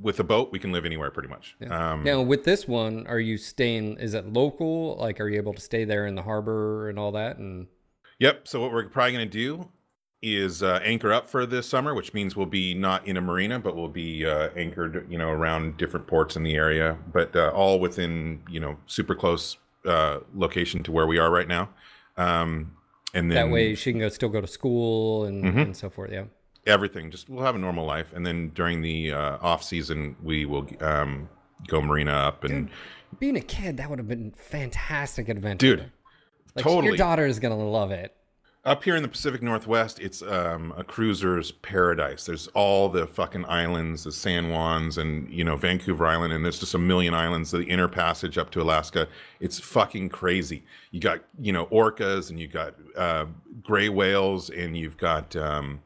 with a boat, we can live anywhere pretty much. Um, Now, with this one, are you staying? Is it local? Like, are you able to stay there in the harbor and all that? And Yep. So what we're probably going to do is uh, anchor up for this summer, which means we'll be not in a marina, but we'll be uh, anchored, you know, around different ports in the area, but uh, all within, you know, super close uh, location to where we are right now. Um, and then that way, she can go still go to school and, Mm-hmm. and so forth. Yeah. Everything, just we'll have a normal life. And then during the uh, off season, we will um, go marina up and Being a kid, that would have been fantastic adventure. dude, like, totally. Your daughter is gonna love it. Up here in the Pacific Northwest, it's um, a cruiser's paradise. There's all the fucking islands, the San Juans, and you know Vancouver Island, and there's just a million islands. The inner passage up to Alaska, it's fucking crazy. You got you know orcas, and you got uh, gray whales, and you've got um,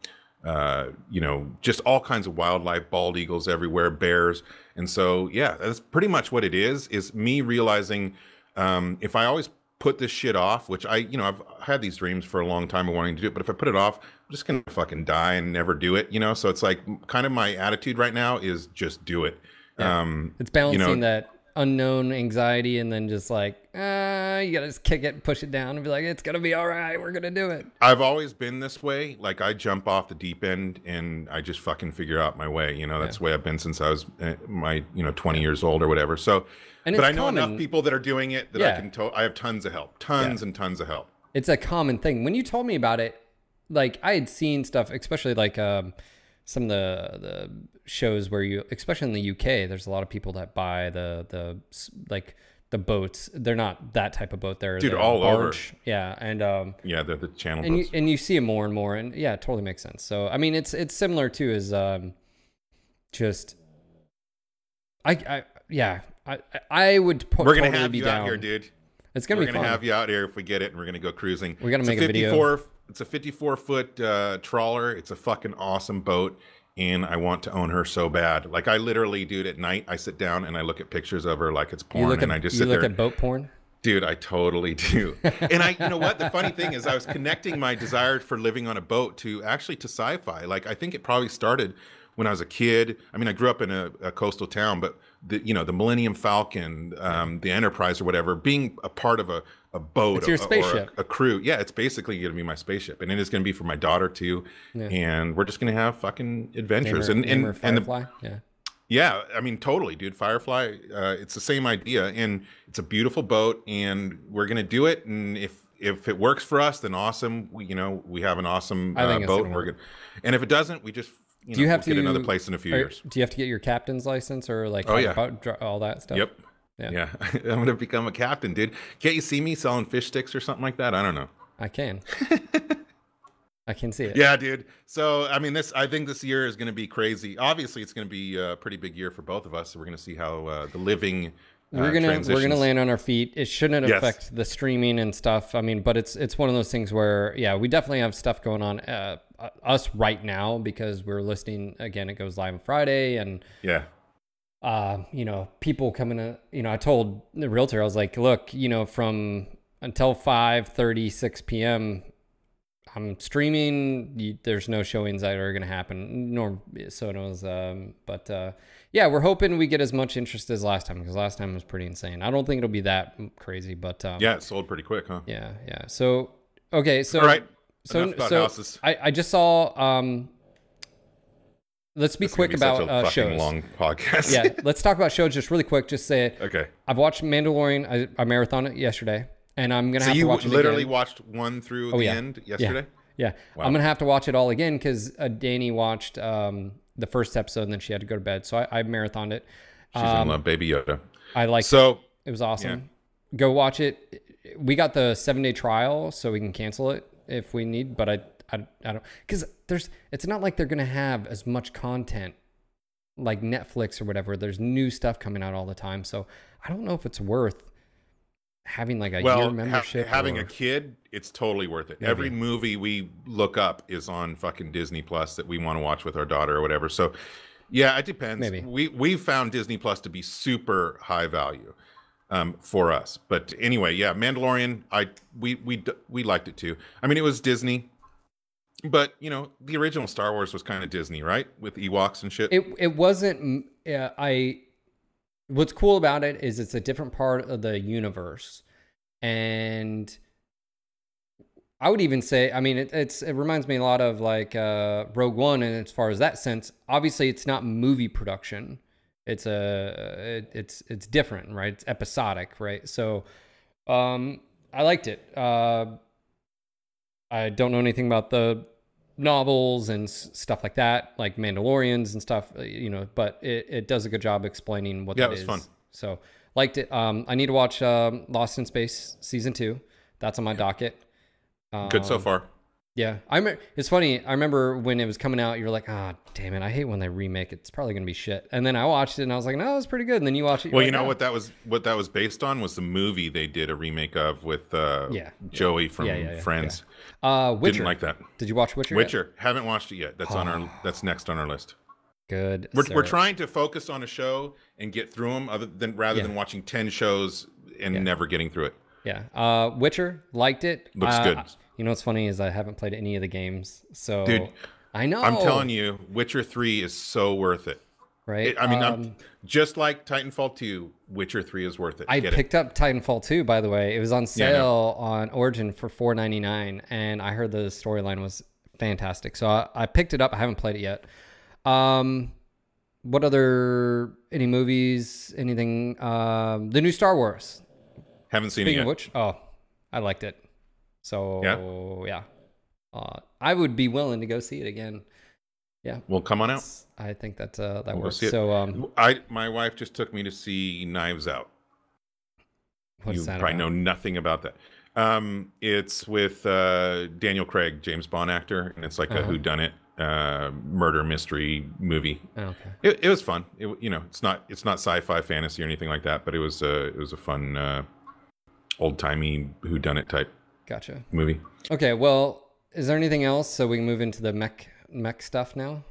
uh, you know just all kinds of wildlife, bald eagles everywhere, bears, and so yeah, that's pretty much what it is. Is me realizing um, if I always put this shit off, which I, you know, I've had these dreams for a long time of wanting to do it, but if I put it off, I'm just gonna fucking die and never do it, you know. So it's like kind of my attitude right now is just do it. Um, It's balancing you know, that unknown anxiety and then just like, uh, you gotta just kick it, and push it down, and be like, it's gonna be all right. We're gonna do it. I've always been this way. Like I jump off the deep end and I just fucking figure out my way. You know, that's the way I've been since I was uh, my, you know, 20 years old or whatever. So, And but I know common- enough people that are doing it that I Yeah. can. To- I have tons of help, tons and tons of help. it's a common thing. When you told me about it, like I had seen stuff, especially like um, some of the the shows where you, especially in the UK, there's a lot of people that buy the the like the boats. They're not that type of boat. They're Dude, they're all over. Yeah, and um, Yeah, they're the channel and you and you see it more and more, and yeah, it totally makes sense. So I mean, it's it's similar to as um, just I I yeah. I I would put, We're gonna totally have you down. out here, dude. It's gonna be. we're be gonna fun. have you out here if we get it, and we're gonna go cruising. We're gonna It's make a video. 54 It's a 54 foot uh, trawler. It's a fucking awesome boat, and I want to own her so bad. Like I literally, dude, at night I sit down and I look at pictures of her like it's porn, you look at and I just you sit look there. at boat porn. Dude, I totally do. and I, you know what? The funny thing is, I was connecting my desire for living on a boat to actually to sci-fi. Like, I think it probably started when I was a kid. I mean, I grew up in a, a coastal town, but the, you know, the Millennium Falcon, um, the Enterprise, or whatever, being a part of a, a boat, It's your spaceship. a, a crew. Yeah, it's basically going to be my spaceship, and it is going to be for my daughter too. And we're just going to have fucking Name adventures. her- and name and her and the, Firefly. yeah. yeah, I mean, totally, dude. Firefly, uh, it's the same idea, and it's a beautiful boat, and we're gonna do it. And if if it works for us, then awesome. We, you know, we have an awesome uh, boat, and we're good. And if it doesn't, we just you Do you have we'll to get another place in a few are- years. Do you have to get your captain's license or like Oh, yeah. all that stuff? Yep. Yeah. Yeah, I'm gonna become a captain, dude. Can't you see me selling fish sticks or something like that? I don't know. I can. I can see it. Yeah, dude. So I mean, this I think this year is going to be crazy. Obviously, it's going to be a pretty big year for both of us. So we're going to see how uh, the living. Uh, we're gonna we're gonna land on our feet. It shouldn't Yes. affect the streaming and stuff. I mean, but it's it's one of those things where yeah, we definitely have stuff going on uh, uh, us right now because we're listening again. It goes live on Friday and Yeah. Uh, you know, people coming to, you know, I told the realtor, I was like, look, you know, from until 5 6 p.m., I'm streaming. You, there's no showings that are going to happen. Nor so it was, um, but uh, yeah, we're hoping we get as much interest as last time because last time was pretty insane. I don't think it'll be that crazy, but um, Yeah, it sold pretty quick, huh? yeah, yeah. So okay, so All right. so so houses. I, I just saw. Um, let's be This quick be about uh, shows. long podcast. yeah, let's talk about shows just really quick. Just say it. okay. I've watched Mandalorian. I, I marathoned it yesterday, and I'm gonna So have you to watch it literally again. watched one through Oh, the yeah. end yesterday? Yeah, Wow. I'm gonna have to watch it all again because uh, Danny watched um, the first episode and then she had to go to bed, so I, I marathoned it. She's Um, in love, Baby Yoda. I like So it was awesome. Go watch it. We got the seven day trial, so we can cancel it if we need. But I I, I don't because there's it's not like they're gonna have as much content like Netflix or whatever. There's new stuff coming out all the time, so I don't know if it's worth having like a year well, ha- membership. having or- a kid, it's totally worth it. Maybe. Every movie we look up is on fucking Disney Plus that we want to watch with our daughter or whatever. So, yeah, it depends. Maybe. we we found Disney Plus to be super high value um, for us. But anyway, yeah, Mandalorian, I we we we liked it too. I mean, it was Disney, but you know, the original Star Wars was kind of Disney, right? With Ewoks and shit. it it wasn't. Uh, I. What's cool about it is it's a different part of the universe, and I would even say, I mean, it, it's it reminds me a lot of like uh, Rogue One, and as far as that sense, obviously it's not movie production. It's a it, it's it's different, right? It's episodic, right? So, um, I liked it. Uh, I don't know anything about the novels and s- stuff like that, like Mandalorians and stuff, uh, you know, but it, it does a good job explaining what that is. Yeah, that it was is. fun. So liked it. Um, I need to watch um, Lost in Space season two. That's on my docket. Good so Um, far. Yeah, I. It's funny. I remember when it was coming out, you were like, "Ah, damn it! I hate when they remake it. It's probably gonna be shit." And then I watched it, and I was like, "No, it's pretty good." And then you watch it. Well, like, you know "Ah." what that was what that was based on was the movie they did a remake of with uh, Yeah. Joey from Yeah, yeah, Friends. Uh, Witcher. Didn't like that. Did you watch Witcher? yet? Witcher haven't watched it yet. That's on our that's next on our list. Good. We're, we're trying to focus on a show and get through them, other than rather than watching ten shows and never getting through it. Yeah. Uh, Witcher liked it. Looks Uh, good. You know what's funny is I haven't played any of the games, so Dude, I know. I'm telling you, Witcher Three is so worth it. right? It- I mean, Um, I'm, just like Titanfall Two, Witcher Three is worth it. I Get it. picked up Titanfall 2, by the way. It was on Yeah, sale on Origin for four ninety nine, and I heard the storyline was fantastic. So I, I picked it up. I haven't played it yet. Um, what other any movies? Anything? Um, the new Star Wars. Haven't seen Speaking it of which, oh, I liked it. So yeah, Uh, I would be willing to go see it again. Yeah, Well, come on out. I think that uh, that We'll works. it. So um, I my wife just took me to see Knives Out. what's you that probably know nothing about that. Um, it's with uh, Daniel Craig, James Bond actor, and it's like a Uh-huh. whodunit uh, murder mystery movie. Oh, okay. It, it was fun. It, you know, it's not it's not sci-fi fantasy or anything like that, but it was uh, it was a fun uh, old timey whodunit type Gotcha. movie. Okay, well, is there anything else so we can move into the mech mech stuff now?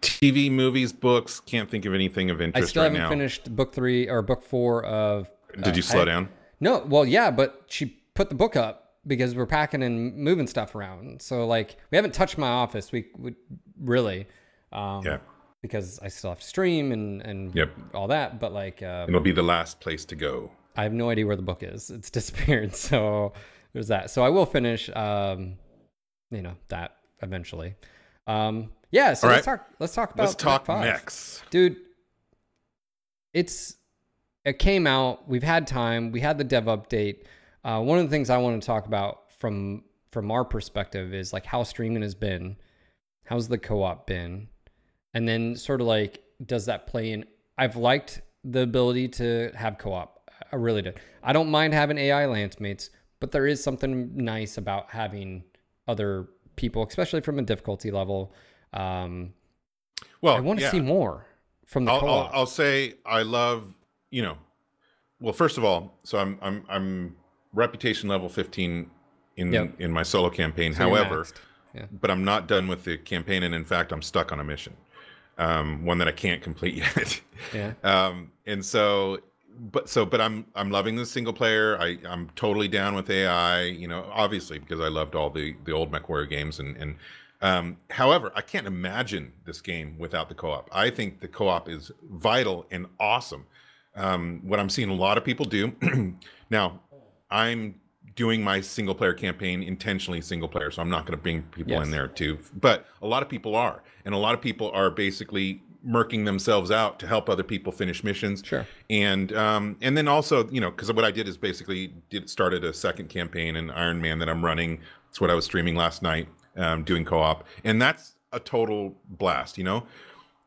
TV, movies, books. Can't think of anything of interest. I still right haven't now. find book three or book four of. Did uh, you slow I- down? No, well, yeah, but she put the book up because we're packing and moving stuff around. So like, we haven't touched my office. We would really, um, Yeah, because I still have to stream and and Yep. all that. But like, uh, it'll be the last place to go. I have no idea where the book is. It's disappeared. So there's that. So I will finish, um, you know, that eventually. Um, yeah. So All let's right. talk. Let's talk about Let's talk Mech 5. mechs. dude. It's it came out. We've had time. We had the dev update. Uh, one of the things I want to talk about from from our perspective is like how streaming has been. How's the co-op been? And then sort of like, does that play in? I've liked the ability to have co-op. I really did. I don't mind having AI lance mates, but there is something nice about having other people, especially from a difficulty level. Um, Well, I want to yeah. see more from the I'll. I'll, I'll say I love you know. Well, first of all, so I'm I'm I'm reputation level 15 in Yep. in my solo campaign. So However. Yeah. but I'm not done with the campaign, and in fact, I'm stuck on a mission, um, one that I can't complete yet. Yeah. um, and so, but so, but I'm I'm loving the single player. I I'm totally down with AI. You know, obviously because I loved all the the old MechWarrior games, and and um, however, I can't imagine this game without the co-op. I think the co-op is vital and awesome. Um, what I'm seeing a lot of people do now, I'm doing my single player campaign intentionally single player, so I'm not going to bring people Yes. in there too. But a lot of people are, and a lot of people are basically murking themselves out to help other people finish missions. Sure. And um, and then also, you know, because what I did is basically did started a second campaign in Iron Man that I'm running. That's what I was streaming last night, um, doing co-op, and that's a total blast. You know,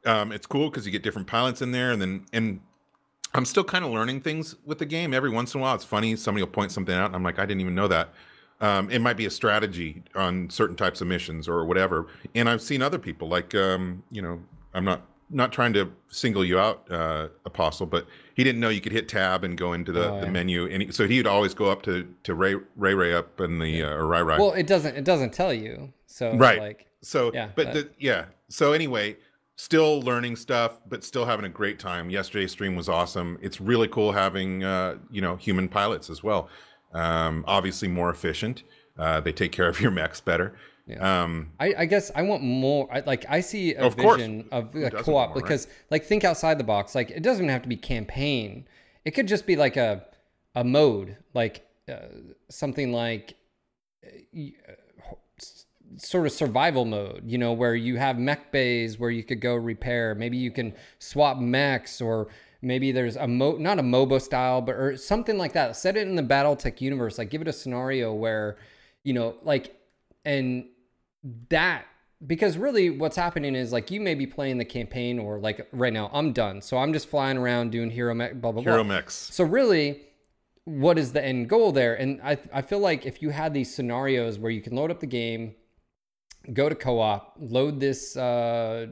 um, it's cool because you get different pilots in there, and then and I'm still kind of learning things with the game. Every once in a while, it's funny. Somebody will point something out, and I'm like, I didn't even know that. Um, it might be a strategy on certain types of missions or whatever. And I've seen other people like, um, you know, I'm not not trying to single you out, uh, Apostle, but he didn't know you could hit tab and go into the, Oh, the yeah. menu, and he, so he would always go up to to Ray Ray Ray up in the uh, or Rai Rai. Well, it doesn't it doesn't tell you. So right. like so, yeah, but that- the, yeah. So anyway, still learning stuff, but still having a great time. Yesterday's stream was awesome. It's really cool having uh, you know human pilots as well. Um, obviously more efficient. Uh, they take care of your mechs better. Um, I, I guess I want more. I, like I see a Of course. vision of Who a co-op more, right? because like think outside the box. Like it doesn't have to be campaign. It could just be like a a mode, like uh, something like uh, sort of survival mode. You know, where you have mech bays where you could go repair. Maybe you can swap mechs or. Maybe there's a mo not a MOBA style, but or something like that. Set it in the BattleTech universe. Like give it a scenario where, you know, like and that because really what's happening is like you may be playing the campaign or like right now I'm done. So I'm just flying around doing hero mech blah blah Hero blah. mechs. So really what is the end goal there? And I I feel like if you had these scenarios where you can load up the game, go to co-op, load this uh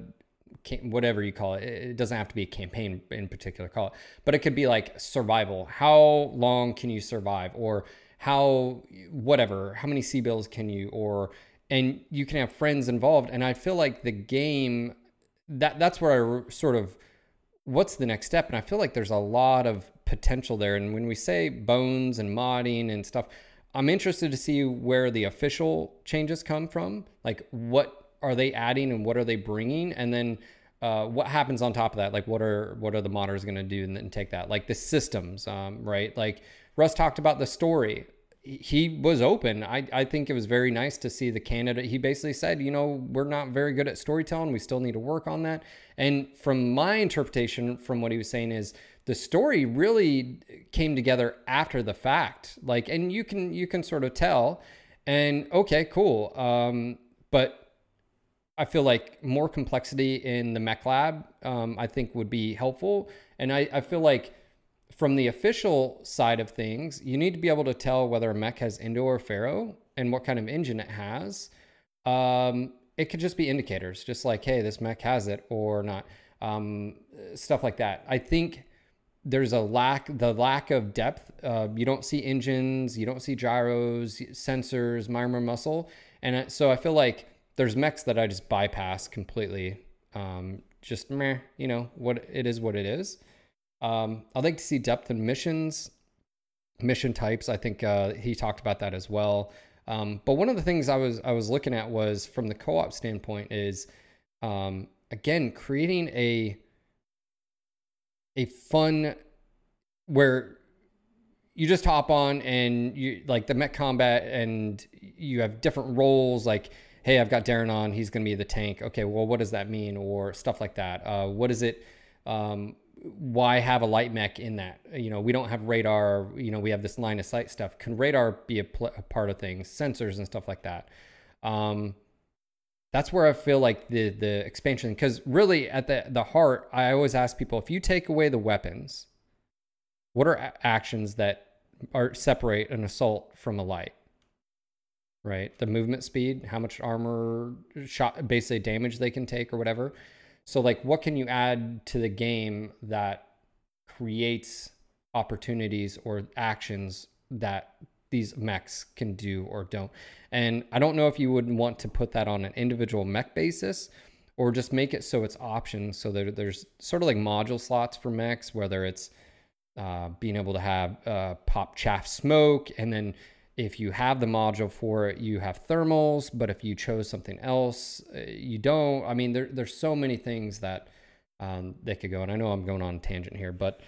whatever you call it. It doesn't have to be a campaign in particular, call it, but it could be like survival. How long can you survive, or how whatever? How many C bills can you, or and you can have friends involved. And I feel like the game that that's where I sort of what's the next step? And I feel like there's a lot of potential there. And when we say bones and modding and stuff, I'm interested to see where the official changes come from. Like, what are they adding and what are they bringing? And then uh, what happens on top of that? Like, what are what are the modders going to do and then take that? Like the systems, um, right? Like Russ talked about the story he was open. I, I think it was very nice to see the candidate. He basically said, you know, we're not very good at storytelling. We still need to work on that. And from my interpretation, from what he was saying, is the story really came together after the fact. Like, and you can you can sort of tell. And okay, cool. Um, but I feel like more complexity in the mech lab, um, I think would be helpful. And I, I feel like from the official side of things, you need to be able to tell whether a mech has Endo or Ferro and what kind of engine it has. Um, it could just be indicators, just like, hey, this mech has it or not. Um, stuff like that. I think there's a lack, the lack of depth. Uh, you don't see engines, you don't see gyros, sensors, myomer muscle. And so I feel like there's mechs that I just bypass completely. Um, just meh, you know, what it is, what it is. Um, I'd like to see depth in missions, mission types. I think uh, he talked about that as well. Um, but one of the things I was I was looking at was from the co-op standpoint is um, again creating a a fun where you just hop on and you like the mech combat and you have different roles like hey i've got darren on he's going to be the tank okay well what does that mean or stuff like that uh, what is it um, why have a light mech in that? You know we don't have radar you know we have this line of sight stuff. Can radar be a, pl- a part of things sensors and stuff like that? Um, that's where I feel like the the expansion because really at the the heart I always ask people if you take away the weapons what are a- actions that are separate an assault from a light? Right? The movement speed how much armor shot basically damage they can take or whatever so like what can you add to the game that creates opportunities or actions that these mechs can do or don't? And i don't know if you would want to put that on an individual mech basis or just make it so it's options so that there's sort of like module slots for mechs whether it's uh, being able to have uh, pop chaff smoke and then if you have the module for it you have thermals but if you chose something else uh, you don't. I mean there, there's so many things that um, they could go and i know i'm going on tangent here but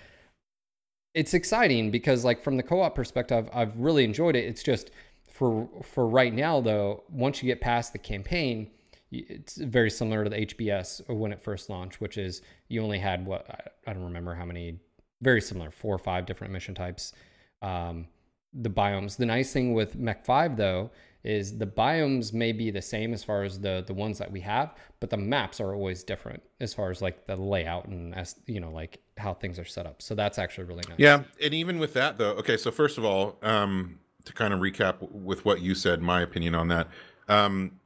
it's exciting because like from the co-op perspective i've really enjoyed it. It's just for for right now though once you get past the campaign it's very similar to the hbs when it first launched which is you only had what i, I don't remember how many very similar four or five different mission types. Um, the biomes the nice thing with mech 5 though is the biomes may be the same as far as the the ones that we have but the maps are always different as far as like the layout and as you know like how things are set up so that's actually really nice Yeah, and even with that though, okay. So first of all, um, to kind of recap with what you said, my opinion on that. Um,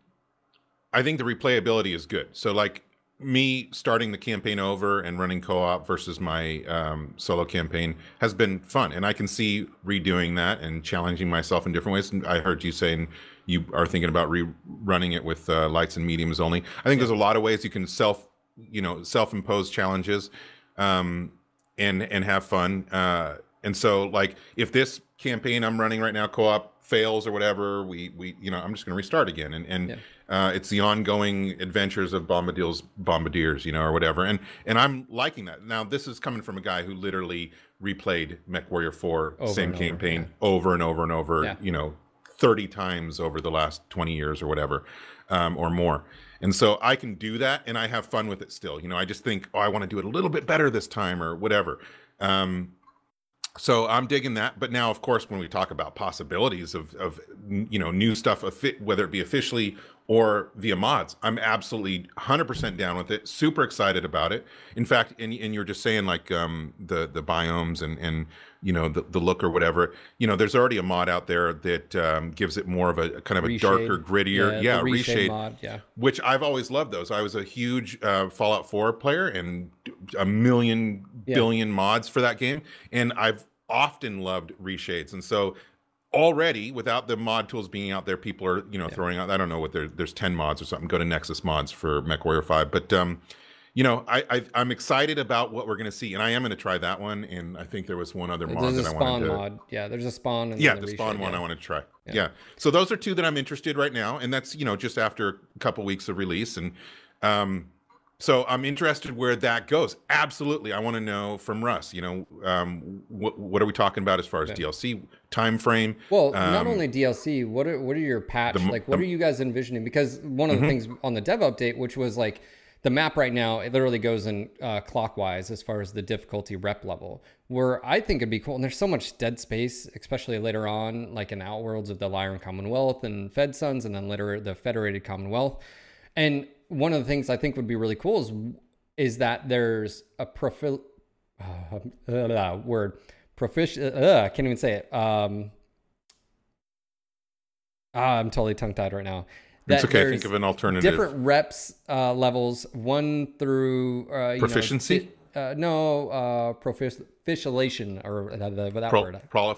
I think the replayability is good. So like me starting the campaign over and running co-op versus my um, solo campaign has been fun, and I can see redoing that and challenging myself in different ways. And I heard you saying you are thinking about rerunning it with uh, lights and mediums only. I think there's a lot of ways you can self, you know, self-impose challenges, um, and and have fun. Uh, and so, like, if this campaign I'm running right now, co-op fails or whatever, we we you know I'm just going to restart again, and and Yeah. uh, it's the ongoing adventures of Bombadil's bombardiers, you know, or whatever. And and I'm liking that. Now, this is coming from a guy who literally replayed Mech Warrior 4 Over same and over, campaign yeah. over and over and over, Yeah. you know, 30 times over the last 20 years or whatever, um, or more. And so I can do that and I have fun with it still. You know, I just think, oh, I want to do it a little bit better this time or whatever. Um, so I'm digging that. But now, of course, when we talk about possibilities of, of you know, new stuff, whether it be officially or via mods, I'm absolutely 100% down with it. Super excited about it. In fact, and, and you're just saying like um, the the biomes and and you know the, the look or whatever. You know, there's already a mod out there that um, gives it more of a kind of a darker, grittier, yeah, the reshade mod. Yeah. which I've always loved those. I was a huge uh, Fallout 4 player and a million Yeah. billion mods for that game, and I've often loved reshades. And so already, without the mod tools being out there, people are you know throwing out. I don't know what there's ten mods or something. Go to Nexus Mods for MechWarrior 5, but um, you know, I, I I'm excited about what we're going to see, and I am going to try that one. And I think there was one other mod There's a that I spawn wanted to. mod. Yeah, there's a spawn. And Yeah, the reshade, spawn one yeah. I want to try. Yeah. So those are two that I'm interested right now, and that's you know just after a couple weeks of release, and um, so I'm interested where that goes. Absolutely, I want to know from Russ. You know, um, what what are we talking about as far as DLC time frame? Well, not Um, only DLC, what are what are your patch the like? What the- Mm-hmm. are you guys envisioning? Because one of the things on the dev update, which was like the map right now, it literally goes in uh, clockwise as far as the difficulty rep level. Where I think it'd be cool, and there's so much dead space, especially later on, like in Outworlds of the Lyran Commonwealth and Fed Suns, and then later the Federated Commonwealth. And one of the things I think would be really cool is is that there's a profil uh, uh, word profic uh, I can't even say it. Um, ah, I'm totally tongue tied right now. It's okay. Think of an alternative. different reps uh, levels, one through uh, you know, Proficiency? fi- uh, no, uh, or uh, the, that Pro, word. prolif-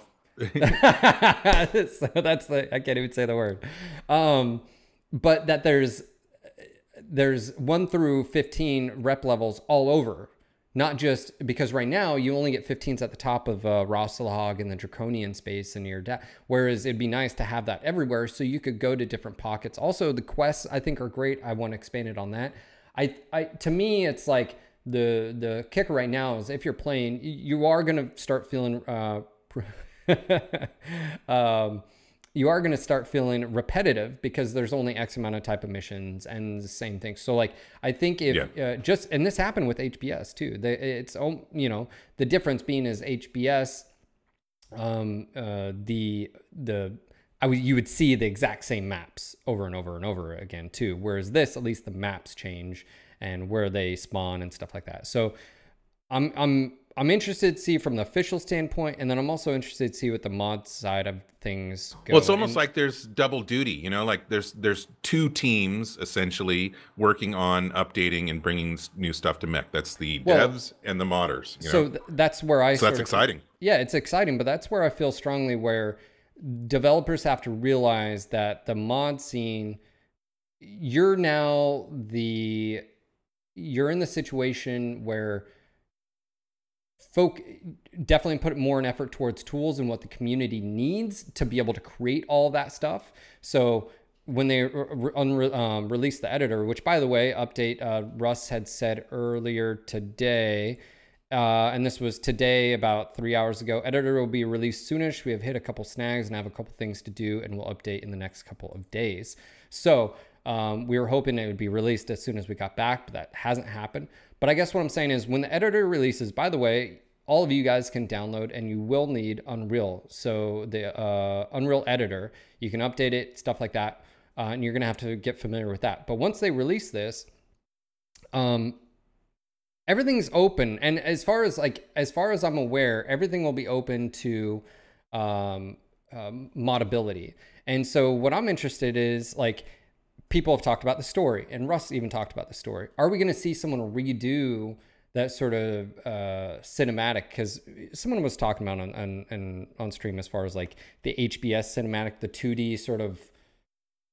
so that's the I can't even say the word. Um, but that there's there's one through fifteen rep levels all over, not just because right now you only get 15s at the top of uh, Rasalhague and the Draconian space in your da- Whereas it'd be nice to have that everywhere, so you could go to different pockets. Also, the quests I think are great. I want to expand it on that. I, I to me it's like the the kicker right now is if you're playing, you are gonna start feeling. Uh, um, you are going to start feeling repetitive because there's only X amount of type of missions and the same thing. So like, I think if uh, just, and this happened with HBS too, the, it's, you know, the difference being is HBS, um, uh, the, the, I would, you would see the exact same maps over and over and over again too. Whereas this, at least the maps change and where they spawn and stuff like that. So I'm, I'm, I'm interested to see from the official standpoint, and then I'm also interested to see what the mod side of things go. Well, it's almost And- like there's double duty, you know, like there's there's two teams essentially working on updating and bringing new stuff to mech. That's the Well, devs and the modders. You so know? th- that's where I. so that's of- exciting. Yeah, it's exciting, but that's where I feel strongly where developers have to realize that the mod scene, you're now the, you're in the situation where folk definitely put more an effort towards tools and what the community needs to be able to create all that stuff. So when they re- um, released the editor, which by the way, update uh, Russ had said earlier today, uh, and this was today about three hours ago. Editor will be released soonish. We have hit a couple snags and have a couple things to do, and we'll update in the next couple of days. So um, we were hoping it would be released as soon as we got back, but that hasn't happened. But I guess what I'm saying is when the editor releases, by the way, all of you guys can download and you will need Unreal. So the uh, Unreal editor, you can update it, stuff like that. Uh, and you're going to have to get familiar with that. But once they release this, um, everything's open. And as far as like, as far as I'm aware, everything will be open to um, um, modability. And so what I'm interested is like people have talked about the story, and Russ even talked about the story. Are we going to see someone redo that sort of uh, cinematic? Because someone was talking about on, on on stream as far as like the HBS cinematic, the 2D sort of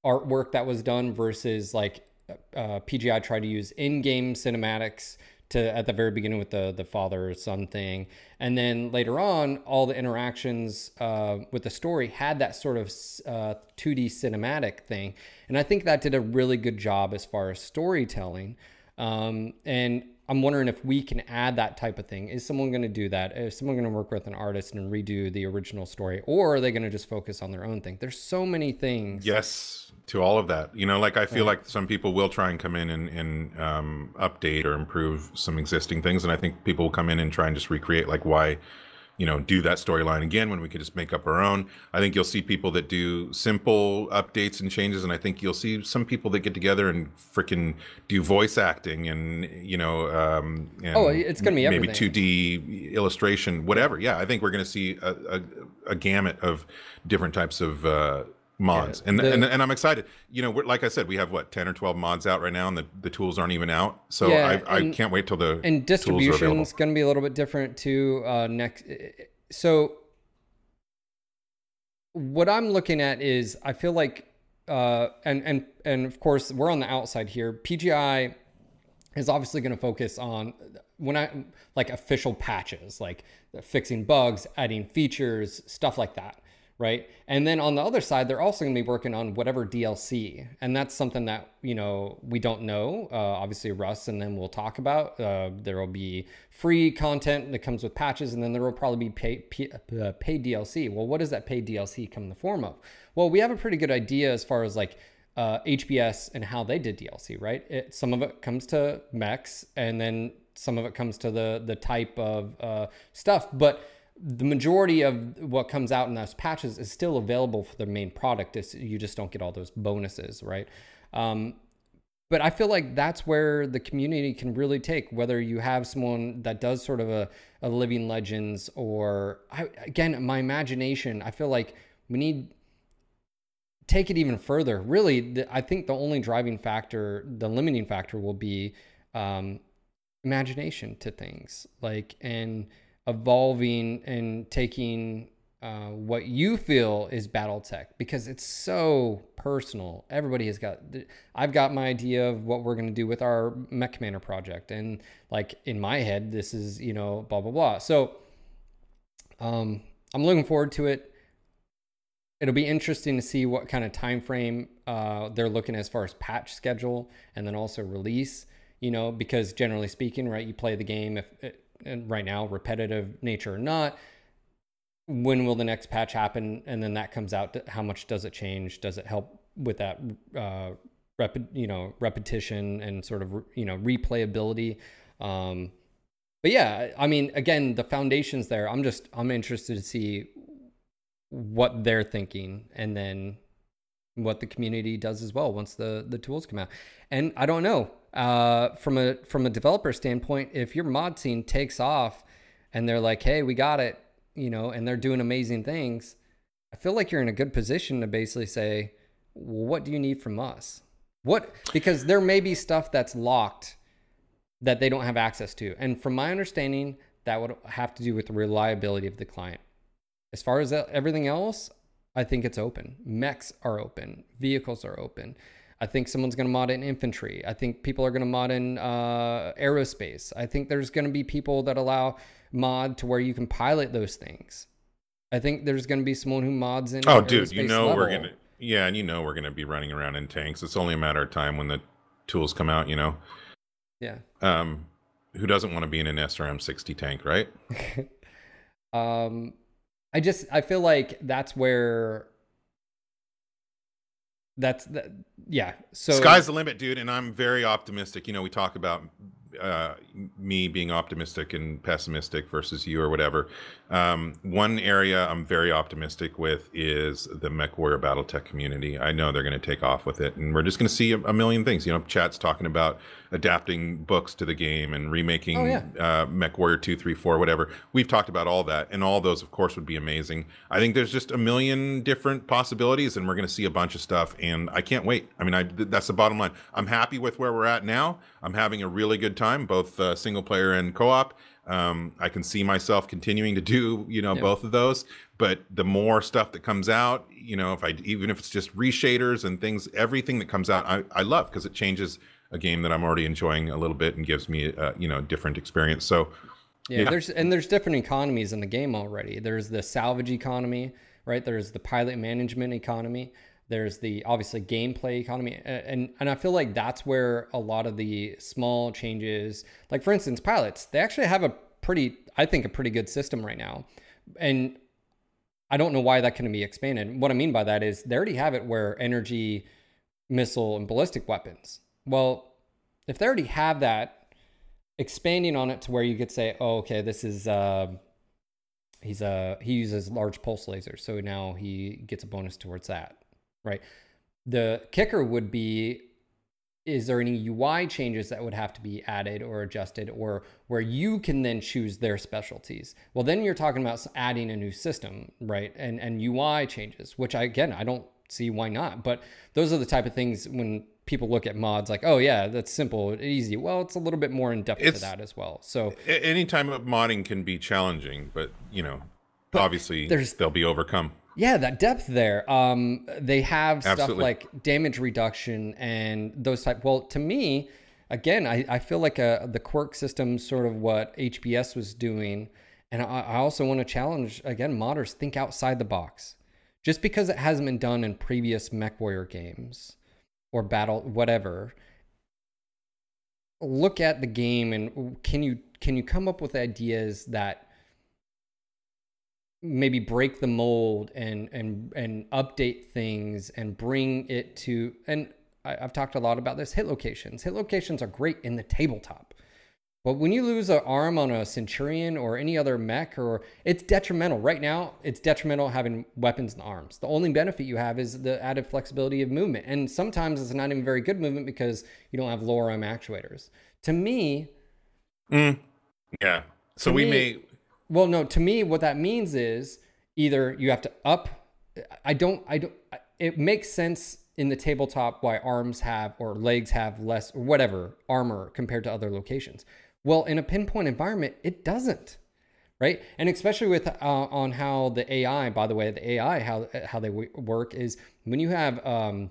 artwork that was done versus like uh, PGI tried to use in-game cinematics to at the very beginning with the the father son thing, and then later on, all the interactions uh, with the story had that sort of uh, 2D cinematic thing, and I think that did a really good job as far as storytelling. Um, and I'm wondering if we can add that type of thing. Is someone going to do that? Is someone going to work with an artist and redo the original story, or are they going to just focus on their own thing? There's so many things. Yes, to all of that. You know, like I feel like some people will try and come in and, and um, update or improve some existing things, and I think people will come in and try and just recreate like why, you know, do that storyline again when we could just make up our own. I think you'll see people that do simple updates and changes, and I think you'll see some people that get together and freaking do voice acting and you know, um, and Oh, it's gonna be maybe two D illustration, whatever. Yeah, I think we're going to see a, a, a gamut of different types of uh, mods, Yeah, and, the- and and I'm excited. You know, we're, like I said, we have what ten or twelve mods out right now, and the, the tools aren't even out. So Yeah, I, I and- can't wait till the and available. distribution's going to be a little bit different too uh next so what i'm looking at is i feel like uh and and and of course we're on the outside here pgi is obviously going to focus on when i like official patches like fixing bugs adding features stuff like that right and then on the other side they're also going to be working on whatever dlc and that's something that you know we don't know uh, obviously russ and then we'll talk about uh, there will be free content that comes with patches and then there will probably be paid, P- uh, paid dlc well what does that paid dlc come in the form of well we have a pretty good idea as far as like uh, HBS and how they did DLC, right? It, some of it comes to mechs, and then some of it comes to the the type of uh, stuff. But the majority of what comes out in those patches is still available for the main product. It's, you just don't get all those bonuses, right? Um, but I feel like that's where the community can really take whether you have someone that does sort of a, a living legends or I, again my imagination I feel like we need take it even further really the, I think the only driving factor the limiting factor will be um, imagination to things like and evolving and taking uh, what you feel is battle tech because it's so personal. Everybody has got i've got my idea of what we're going to do with our mech commander project and like in my head this is you know blah blah blah. So um, i'm looking forward to it. It'll be interesting to see what kind of time frame uh, they're looking as far as patch schedule and then also release you know because generally speaking right you play the game if and right now repetitive nature or not when will the next patch happen? And then that comes out how much does it change? Does it help with that uh rep, you know repetition and sort of you know replayability? Um but yeah i mean again the foundations there. I'm just i'm interested to see what they're thinking and then what the community does as well once the the tools come out. And i don't know uh from a from a developer standpoint if your mod scene takes off and they're like hey we got it you know and they're doing amazing things i feel like you're in a good position to basically say well, what do you need from us what because there may be stuff that's locked that they don't have access to and from my understanding that would have to do with the reliability of the client as far as everything else I think it's open. Mechs are open. Vehicles are open. I think someone's going to mod in infantry. I think people are going to mod in uh, aerospace. I think there's going to be people that allow mod to where you can pilot those things. I think there's going to be someone who mods in. Oh, dude, you know we're gonna. Yeah, and you know we're gonna be running around in tanks. It's only a matter of time when the tools come out. You know, Yeah. um, who doesn't want to be in an SRM sixty tank, right? um, I just I feel like that's where. That's that. Yeah. So Sky's the limit, dude, and I'm very optimistic. You know, we talk about uh, me being optimistic and pessimistic versus you or whatever. Um, one area I'm very optimistic with is the mech MechWarrior BattleTech community. I know they're going to take off with it, and we're just going to see a, a million things. You know, chat's talking about adapting books to the game and remaking Oh, yeah. uh, MechWarrior two, three, four, whatever. We've talked about all that, and all those, of course, would be amazing. I think there's just a million different possibilities, and we're going to see a bunch of stuff, and I can't wait. I mean, I th- that's the bottom line. I'm happy with where we're at now. I'm having a really good time, both uh, single player and co-op. Um, I can see myself continuing to do, you know, both of those. But the more stuff that comes out, you know, if I even if it's just reshaders and things, everything that comes out, I, I love because it changes a game that I'm already enjoying a little bit and gives me, uh, you know, different experience. So, Yeah, Yeah. there's and there's different economies in the game already. There's the salvage economy, right? There's the pilot management economy. There's the obviously gameplay economy, and and I feel like that's where a lot of the small changes, like for instance, pilots, they actually have a pretty, I think, a pretty good system right now, and I don't know why that couldn't be expanded. What I mean by that is they already have it where energy, missile, and ballistic weapons. Well, if they already have that, expanding on it to where you could say, "Oh, okay, this is uh, he's uh, he uses large pulse lasers, so now he gets a bonus towards that." Right. The kicker would be is there any UI changes that would have to be added or adjusted or where you can then choose their specialties? Well, then you're talking about adding a new system, right? And and UI changes, which I again, I don't see why not. But those are the type of things when people look at mods like, "Oh yeah, that's simple, easy." Well, it's a little bit more in depth to that as well. So, a- any time of modding can be challenging, but you know, obviously there's- they'll be overcome. Yeah, that depth there. Um, they have stuff Absolutely. like damage reduction and those type. Well, to me, again, I, I feel like uh the quirk system, sort of what HBS was doing, and I, I also want to challenge again modders think outside the box. Just because it hasn't been done in previous MechWarrior games or battle whatever, look at the game and can you can you come up with ideas that maybe break the mold and and and update things and bring it to and I, I've talked a lot about this hit locations. Hit locations are great in the tabletop. But when you lose an arm on a Centurion or any other mech, or it's detrimental. Right now, it's detrimental having weapons and arms. The only benefit you have is the added flexibility of movement. And sometimes it's not even very good movement because you don't have lower arm actuators. To me, mm. Yeah. So we me- may well, no, to me, what that means is either you have to up. I don't, I don't, it makes sense in the tabletop why arms have or legs have less or whatever armor compared to other locations. Well, in a pinpoint environment, it doesn't. Right. And especially with uh, on how the AI, by the way, the AI, how, how they w- work is when you have, um,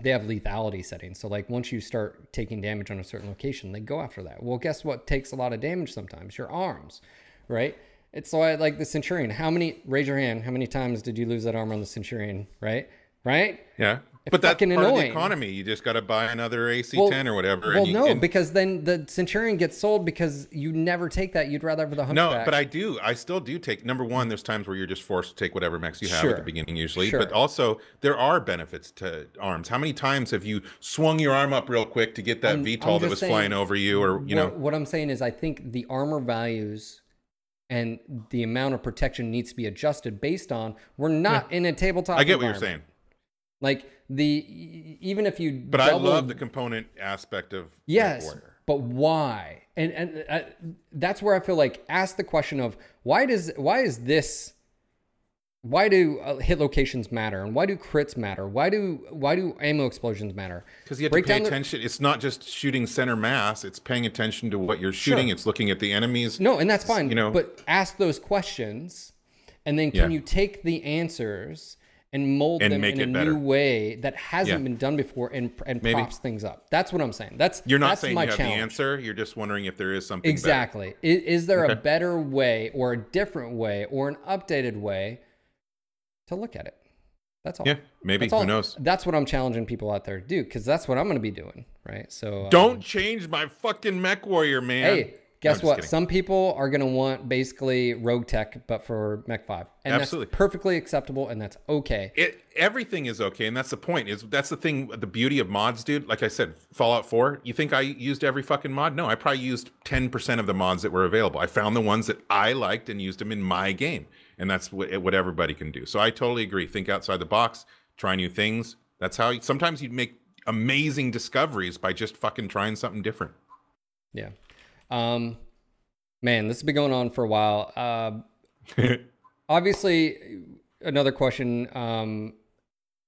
they have lethality settings. So like once you start taking damage on a certain location, they go after that. Well, guess what takes a lot of damage sometimes? Your arms, right? It's why like the Centurion. How many raise your hand, how many times did you lose that arm on the Centurion, right? Right? Yeah. But that's fucking part of the economy. You just got to buy another AC10 or whatever. Well, and you, no, and- because then the Centurion gets sold because you never take that. You'd rather have the no, but I do. I still do take. Number one, there's times where you're just forced to take whatever mechs you have Sure. at the beginning, usually. Sure. But also, there are benefits to arms. How many times have you swung your arm up real quick to get that I'm- VTOL I'm that was saying, flying over you, or you what, know? what I'm saying is, I think the armor values and the amount of protection needs to be adjusted based on we're not in a tabletop. I get what you're saying, Like the even if you but I love the component aspect of yes, but why? And and uh, that's where I feel like ask the question of why does why is this why do uh, hit locations matter and why do crits matter? Why do why do ammo explosions matter? Because you have Break to pay down the- attention. It's not just shooting center mass. It's paying attention to what you're shooting. Sure. It's looking at the enemies. No, and that's fine. you know- but ask those questions, and then can Yeah. you take the answers and mold And them in a better. new way that hasn't Yeah. been done before and and Maybe. props things up? That's what I'm saying. That's You're not that's saying my you have challenge. the answer. You're just wondering if there is something. better. Exactly. Is, is there a better way or a different way or an updated way to look at it? That's all. Yeah, maybe. All. Who knows? That's what I'm challenging people out there to do because that's what I'm going to be doing. Right. So um, Don't change my fucking mech warrior, man. Hey, guess just what? Some people are going to want basically RogueTech, but for Mech 5. And Absolutely. that's perfectly acceptable and that's okay. it everything is okay and that's the point is that's the thing the beauty of mods dude like i said fallout 4 you think i used every fucking mod no i probably used 10% of the mods that were available i found the ones that i liked and used them in my game and that's what, what everybody can do so i totally agree think outside the box try new things that's how sometimes you make amazing discoveries by just fucking trying something different Yeah. Um, man, this has been going on for a while. Uh, obviously, another question. Um,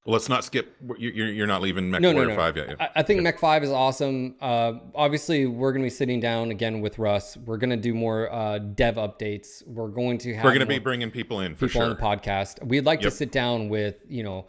well, let's not skip you're, you're you're not leaving mech no, no, warrior no. 5 yet yeah. I, I think Mech 5 is awesome. Uh, obviously, we're going to be sitting down again with Russ. We're going to do more uh, dev updates. We're going to have we're going to be bringing people in for people sure on the podcast. We'd like Yep. to sit down with, you know,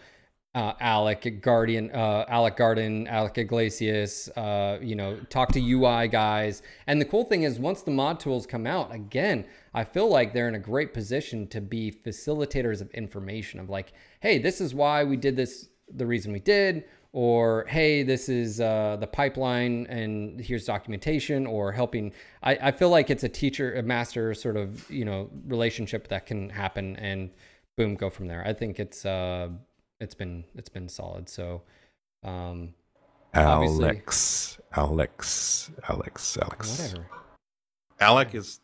uh, Alec Guardian, uh, Alec Garden, Alec Iglesias, uh, you know, talk to UI guys. And the cool thing is, once the mod tools come out, again, I feel like they're in a great position to be facilitators of information of like, hey, this is why we did this, the reason we did, or hey, this is uh, the pipeline and here's documentation, or helping. I, I feel like it's a teacher, a master sort of, you know, relationship that can happen and boom, go from there. I think it's, uh, it's been it's been solid. So, um, alex alex alex alex whatever. Alec is.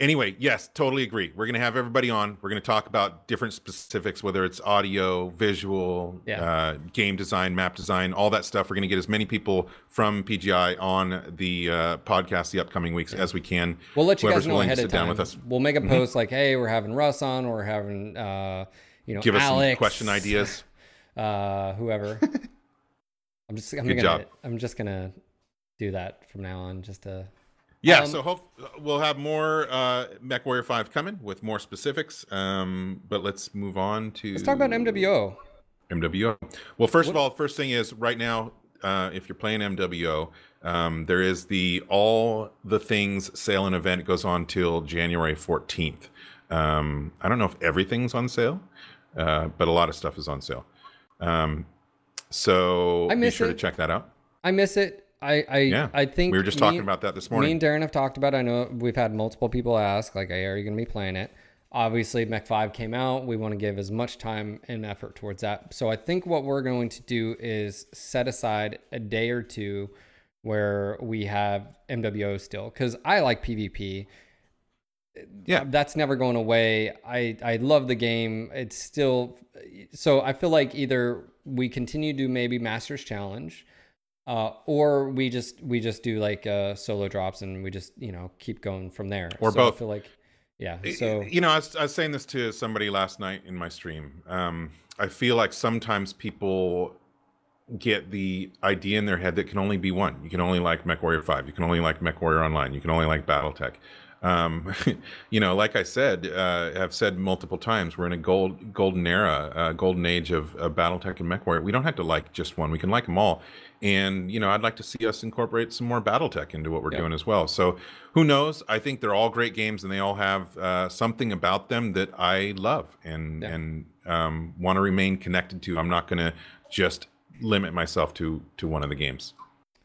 Anyway, yes, totally agree. We're going to have everybody on. We're going to talk about different specifics, whether it's audio, visual, Yeah. uh, game design, map design, all that stuff. We're going to get as many people from PGI on the uh, podcast the upcoming weeks as we can. We'll let you Whoever's guys know willing to ahead of sit down time. with us. Mm-hmm. We'll make a post like, "Hey, we're having Russ on, or we're having, uh, you know, Give us Alex, some question ideas. uh, whoever." I'm just, I'm Good gonna, job. I'm just gonna do that from now on, just to. Yeah, Um, so hope we'll have more uh, Mech Warrior Five coming with more specifics. Um, but let's move on to Let's talk about MWO. MWO. Well, first of all, first thing is right now, uh, if you're playing MWO, um, there is the all the things sale and event goes on till January 14th. Um, I don't know if everything's on sale, uh, but a lot of stuff is on sale. Um, so I be sure it. to check that out. I miss it. I, I, Yeah, I think we were just me- talking about that this morning. Me and Darren have talked about. it. I know we've had multiple people ask, like, "Hey, are you going to be playing it?" Obviously, Mech Five came out. We want to give as much time and effort towards that. So I think what we're going to do is set aside a day or two where we have MWO still, because I like PvP. Yeah. that's never going away. I I love the game. It's still so I feel like either we continue to do maybe Masters Challenge, uh, or we just we just do like uh, solo drops and we just you know keep going from there. Or So both. I feel like yeah. So you know, I was, I was saying this to somebody last night in my stream. Um, I feel like sometimes people get the idea in their head that can only be one. You can only like MechWarrior 5. You can only like MechWarrior Online. You can only like BattleTech. Um, you know, like I said, uh, I've said multiple times, we're in a gold golden era, uh, golden age of, of BattleTech and MechWarrior. We don't have to like just one. We can like them all. And you know, I'd like to see us incorporate some more BattleTech into what we're doing as well. So who knows? I think they're all great games, and they all have uh, something about them that I love and Yeah. and um, want to remain connected to. I'm not going to just limit myself to to one of the games.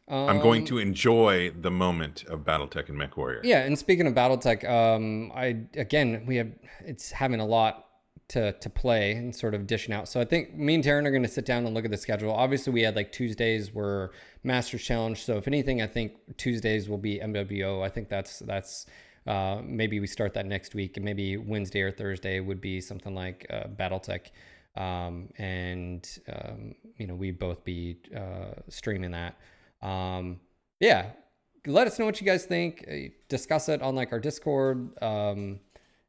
I'm going um, to enjoy the moment of BattleTech and MechWarrior. Yeah, and speaking of BattleTech, um, I again we have it's having a lot to to play and sort of dishing out. So I think me and Darren are going to sit down and look at the schedule. Obviously, we had like Tuesdays were Masters Challenge. So if anything, I think Tuesdays will be MWO. I think that's that's uh, maybe we start that next week, and maybe Wednesday or Thursday would be something like uh, BattleTech. Um, and um, you know we both be uh, streaming that. Um, yeah, let us know what you guys think. Uh, Discuss it on like our Discord. Um,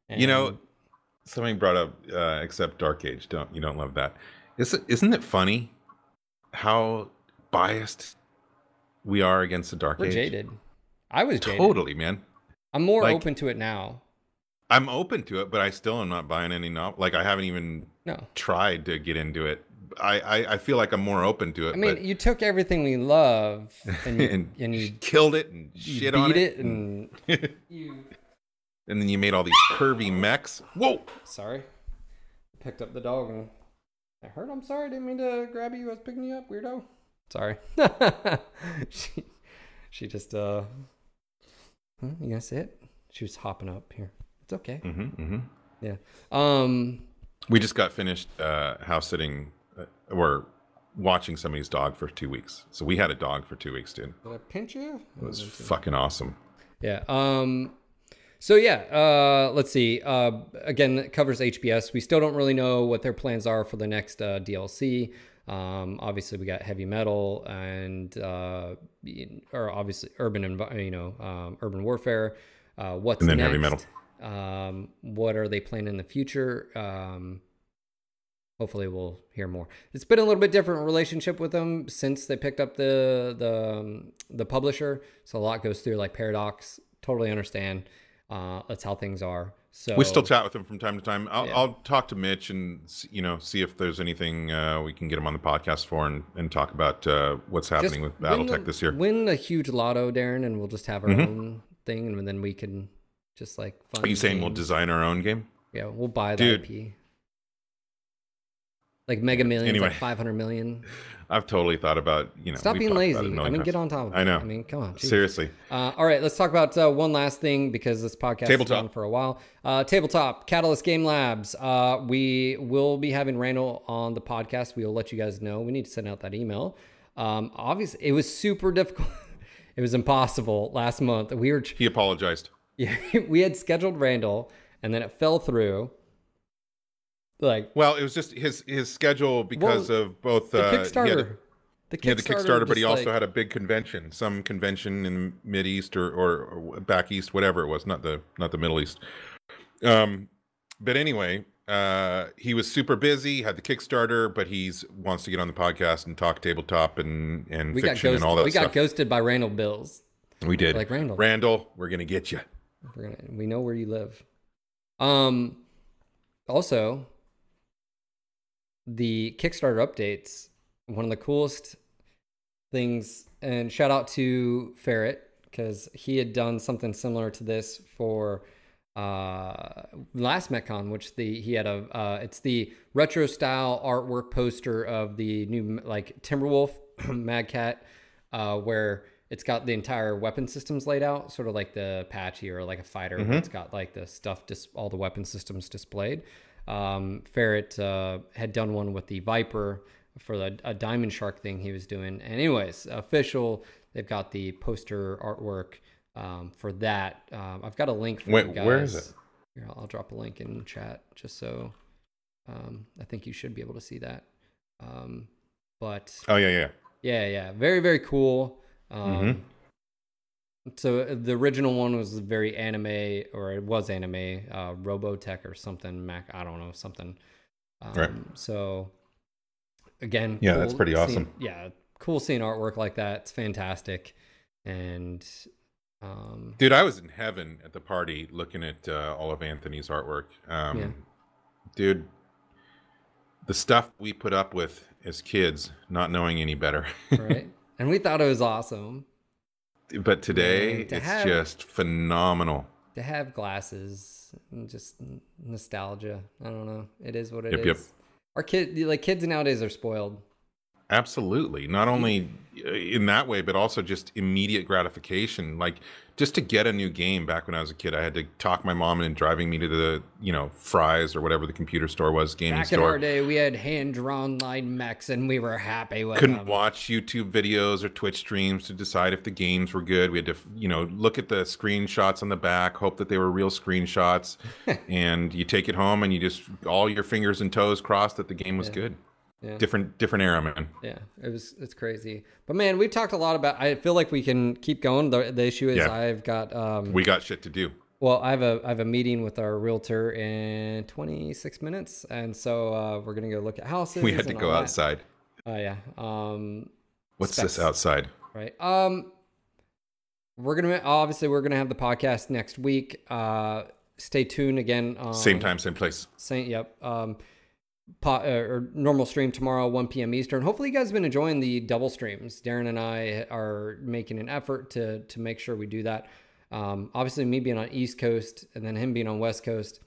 You know, and- somebody brought up uh, except Dark Age. Don't you don't love that? Is it, isn't it funny how biased we are against the Dark we're Age? jaded. I was jaded. Totally, man. I'm more Like- open to it now. I'm open to it, but I still am not buying any novel. Like I haven't even No, tried to get into it. I, I, I feel like I'm more open to it. I mean you took everything we love and you, and, and you, killed it and shit on it, it and you. and then you made all these curvy mechs. Whoa! Sorry, picked up the dog and I heard. I'm sorry. I didn't mean to grab you. I was picking you up, weirdo. Sorry. she she just uh Huh, you gonna say it? She was hopping up here. It's okay. Mm-hmm, mm-hmm. Yeah. Um. We just got finished uh, house sitting or watching somebody's dog for two weeks. So we had a dog for two weeks, dude. Did I pinch you? It was fucking awesome. Yeah. Um. So yeah. Uh. Let's see. Uh. Again, it covers HBS. We still don't really know what their plans are for the next uh, DLC. Um. Obviously, we got heavy metal and uh. Or obviously urban envi- You know. Um. Urban warfare. Uh. What's And then next? heavy metal. Um. What are they planning in the future? Um. Hopefully, we'll hear more. It's been a little bit different relationship with them since they picked up the the um, the publisher. So a lot goes through like Paradox. Totally understand. Uh, that's how things are. So We still chat with them from time to time. I'll, Yeah. I'll talk to Mitch and you know see if there's anything uh, we can get him on the podcast for and, and talk about uh, what's just happening with win BattleTech this year. Win a huge lotto, Darren, and we'll just have our Mhm. own thing, and then we can just like. Fund Are you saying we'll design our own game? Yeah, we'll buy the Dude. IP. Like Mega Millions, Anyway. like five hundred million. I've totally thought about you know. Stop being lazy. I mean, get on top of it. I know. I mean, come on. jeez. Seriously, Uh, all right, let's talk about uh, one last thing because this podcast has gone for a while. Uh, tabletop, Catalyst Game Labs. Uh, we will be having Randall on the podcast. We will let you guys know. We need to send out that email. Um, obviously, it was super difficult. it was impossible last month. We were he apologized. yeah, we had scheduled Randall, and then it fell through. Like Well, it was just his his schedule because Well, of both the uh, Kickstarter. He had, a- the he had the Kickstarter, but he also like- had a big convention, some convention in mid East or, or, or back East, whatever it was, not the not the Middle East. Um, but anyway, uh, he was super busy, had the Kickstarter, but he's wants to get on the podcast and talk tabletop and and we fiction ghosted. and all that we got ghosted by Randall Bills. we did. like Randall. Randall, we're gonna get you. We're gonna we know where you live. Um also the Kickstarter updates, one of the coolest things and shout out to Ferret because he had done something similar to this for uh last MechCon which the he had a uh it's the retro style artwork poster of the new like timberwolf mad cat uh where it's got the entire weapon systems laid out sort of like the apache or like a fighter but it's got like the stuff dis- all the weapon systems displayed um ferret uh had done one with the viper for the, a diamond shark thing he was doing and anyways official they've got the poster artwork um, for that. Um, I've got a link for Wait, you guys. where is it? Here, I'll, I'll drop a link in chat just so um, I think you should be able to see that. Um, but Oh yeah, yeah. yeah, yeah, very very cool. Um, Mhm. So uh, the original one was very anime, or it was anime, uh, Robotech or something. Mac, I don't know something. Um, Right. So again, Yeah, that's pretty seeing- awesome. yeah, cool seeing artwork like that. It's fantastic, and um, Dude, I was in heaven at the party looking at uh, all of Anthony's artwork. Um, Yeah. Dude, the stuff we put up with as kids, not knowing any better. right, and we thought it was awesome but today, to it's have- just phenomenal. to have glasses and just nostalgia. I don't know. It is what it is. Yep, yep. Our kid, like kids nowadays, are spoiled. Absolutely. Not only uh, in that way, but also just immediate gratification. Like just to get a new game back when I was a kid, I had to talk my mom into driving me to the, you know, Fry's or whatever the computer store was, gaming Back in store. our day, we had hand drawn line mechs, and we were happy with couldn't them. watch YouTube videos or Twitch streams to decide if the games were good. We had to, you know, look at the screenshots on the back, hope that they were real screenshots, and you take it home and you just all your fingers and toes crossed that the game was good. Yeah. Different, different era, man. Yeah, it was it's crazy. But man, we've talked a lot about. I feel like we can keep going. The, the issue is Yeah. I've got um, We got shit to do. Well, I have a I have a meeting with our realtor in 26 minutes, and so uh, we're gonna go look at houses. We had to go outside. Oh yeah. Um, What's this outside? Right. Um, we're gonna obviously we're gonna have the podcast next week. Uh, stay tuned again. On Same time, same place. Same. Yep. Um, po- uh, or normal stream tomorrow, 1 p.m. Eastern. Hopefully, you guys have been enjoying the double streams. Darren and I are making an effort to to make sure we do that. Um, obviously, me being on East Coast and then him being on West Coast.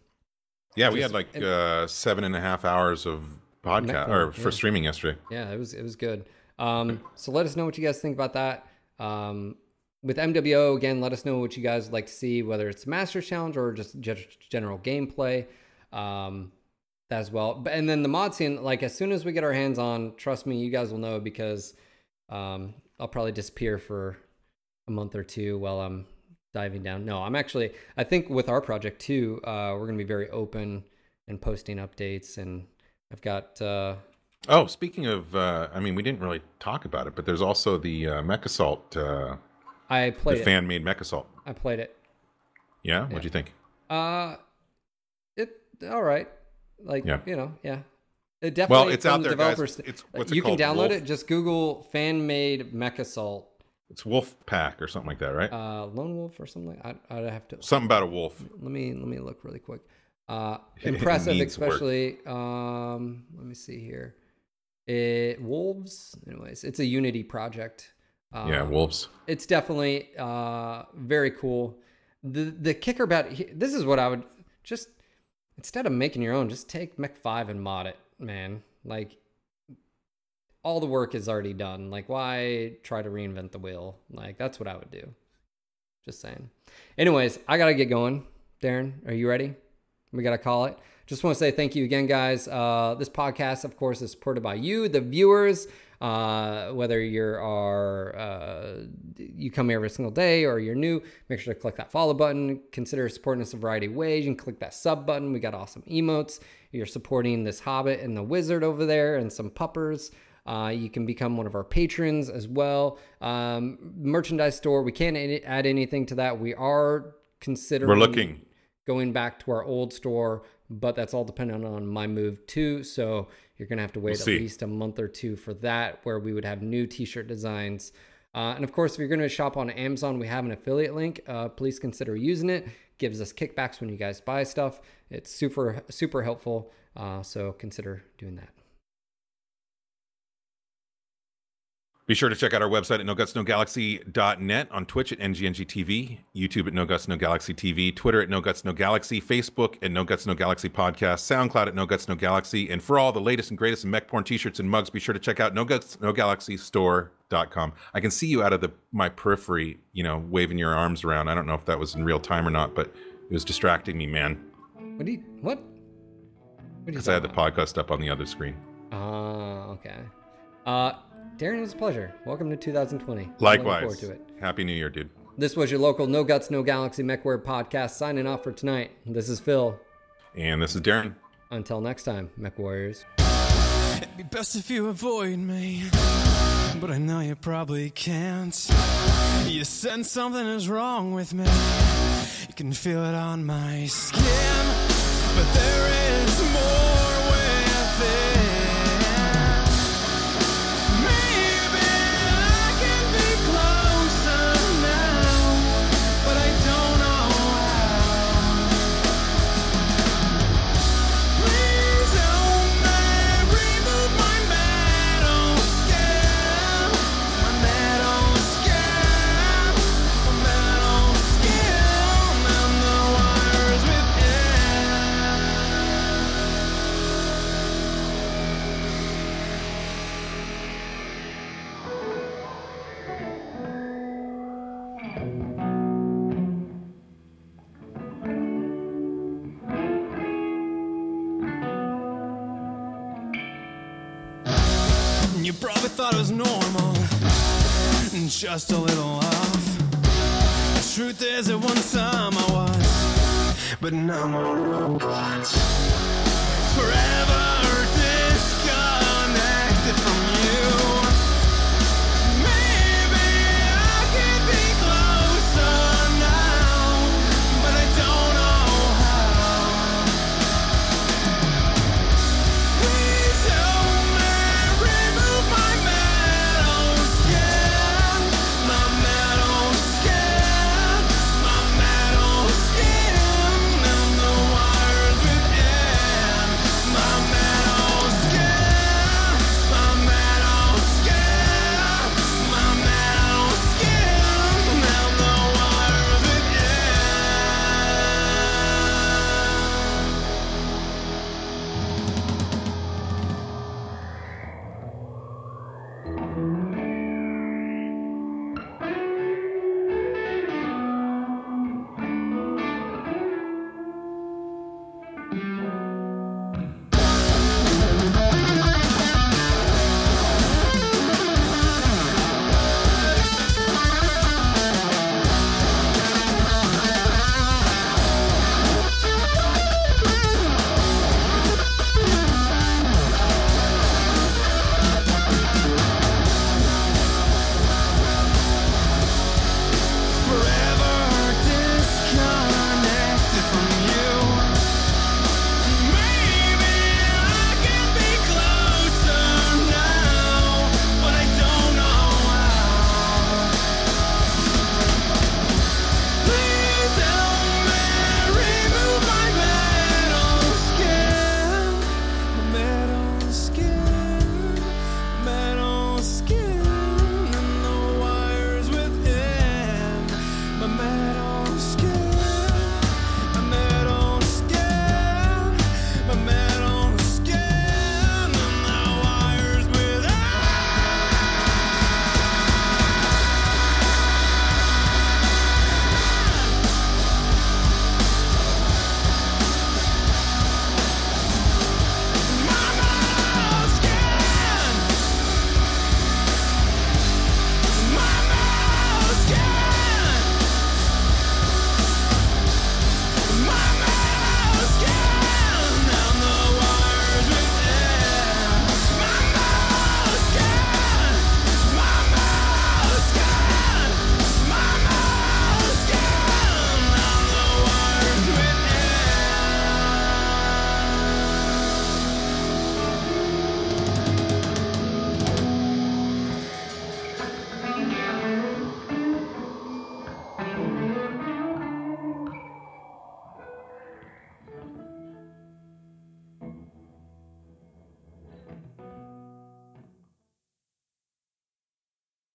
Yeah, we had like uh, seven and a half hours of podcast or for streaming yesterday. Yeah, it was it was good. Um, so let us know what you guys think about that. Um, with MWO again, let us know what you guys would like to see, whether it's Masters Challenge or just ge- general gameplay. Um, as well. But and then the mod scene, like as soon as we get our hands on, trust me, you guys will know because um, I'll probably disappear for a month or two while I'm diving down. No, I'm actually. I think with our project too, uh, we're gonna be very open and posting updates, and I've got. Uh, Oh, speaking of, uh, I mean, we didn't really talk about it, but there's also the uh, Mech Assault, uh, I played it. fan made Mech Assault. I played it. Yeah? What'd you think? Uh, it all right. Like Yeah. you know, yeah. It definitely. Well, it's out there, guys. It's- what's it you can download Wolf? it. Just Google fan made Mech Assault, It's Wolf Pack or something like that, right? uh, Lone Wolf or something. I I'd have to something about a wolf. let me let me look really quick. Uh, impressive, especially. Um, let me see here. It wolves. Anyways, it's a Unity project. Uh, yeah, wolves. it's definitely uh, very cool. The the kicker about this is what I would just instead of making your own, just take Mech Five and mod it, man. Like all the work is already done. Like why try to reinvent the wheel? Like that's what I would do. Just saying. Anyways, I gotta get going. Darren, are you ready? We gotta call it. Just want to say thank you again, guys. Uh, this podcast, of course, is supported by you, the viewers. Uh, whether you're are uh, you come here every single day or you're new, make sure to click that follow button. Consider supporting us a variety of ways. You can click that sub button. We got awesome emotes. You're supporting this Hobbit and the Wizard over there, and some puppers. Uh, you can become one of our patrons as well. Um, merchandise store. We can't add add anything to that. We are considering We're looking. going back to our old store, but that's all dependent on my move too. So you're gonna have to wait We'll at least a month or two for that, where we would have new T-shirt designs. Uh, and of course, if you're gonna shop on Amazon, we have an affiliate link. Uh, please consider using it. Gives us kickbacks when you guys buy stuff. It's super super helpful. Uh, so consider doing that. Be sure to check out our website at nogutsnogalaxy.net, on Twitch at NGNGTV, YouTube at No Guts No Galaxy TV, Twitter at No Guts No Galaxy, Facebook at No Guts No Galaxy Podcast, SoundCloud at No Guts No Galaxy. And for all the latest and greatest in mech porn t-shirts and mugs, be sure to check out No Guts No Galaxy Store.com. I can see you out of the my periphery, you know, waving your arms around. I don't know if that was in real time or not, but it was distracting me, man, What do you what? What are you because I had the podcast up on the other screen. about? Ah, okay. Uh, Darren, it was a pleasure. Welcome to 2020. Likewise. forward to it. Happy New Year, dude. This was your local No Guts, No Galaxy MechWarrior podcast signing off for tonight. This is Phil. And this is Darren. Until next time, Mech Warriors. It'd be best if you avoid me, but I know you probably can't. You sense something is wrong with me. You can feel it on my skin, but there is more just a little off. The truth is, at one time I was, but now I'm a robot. Forever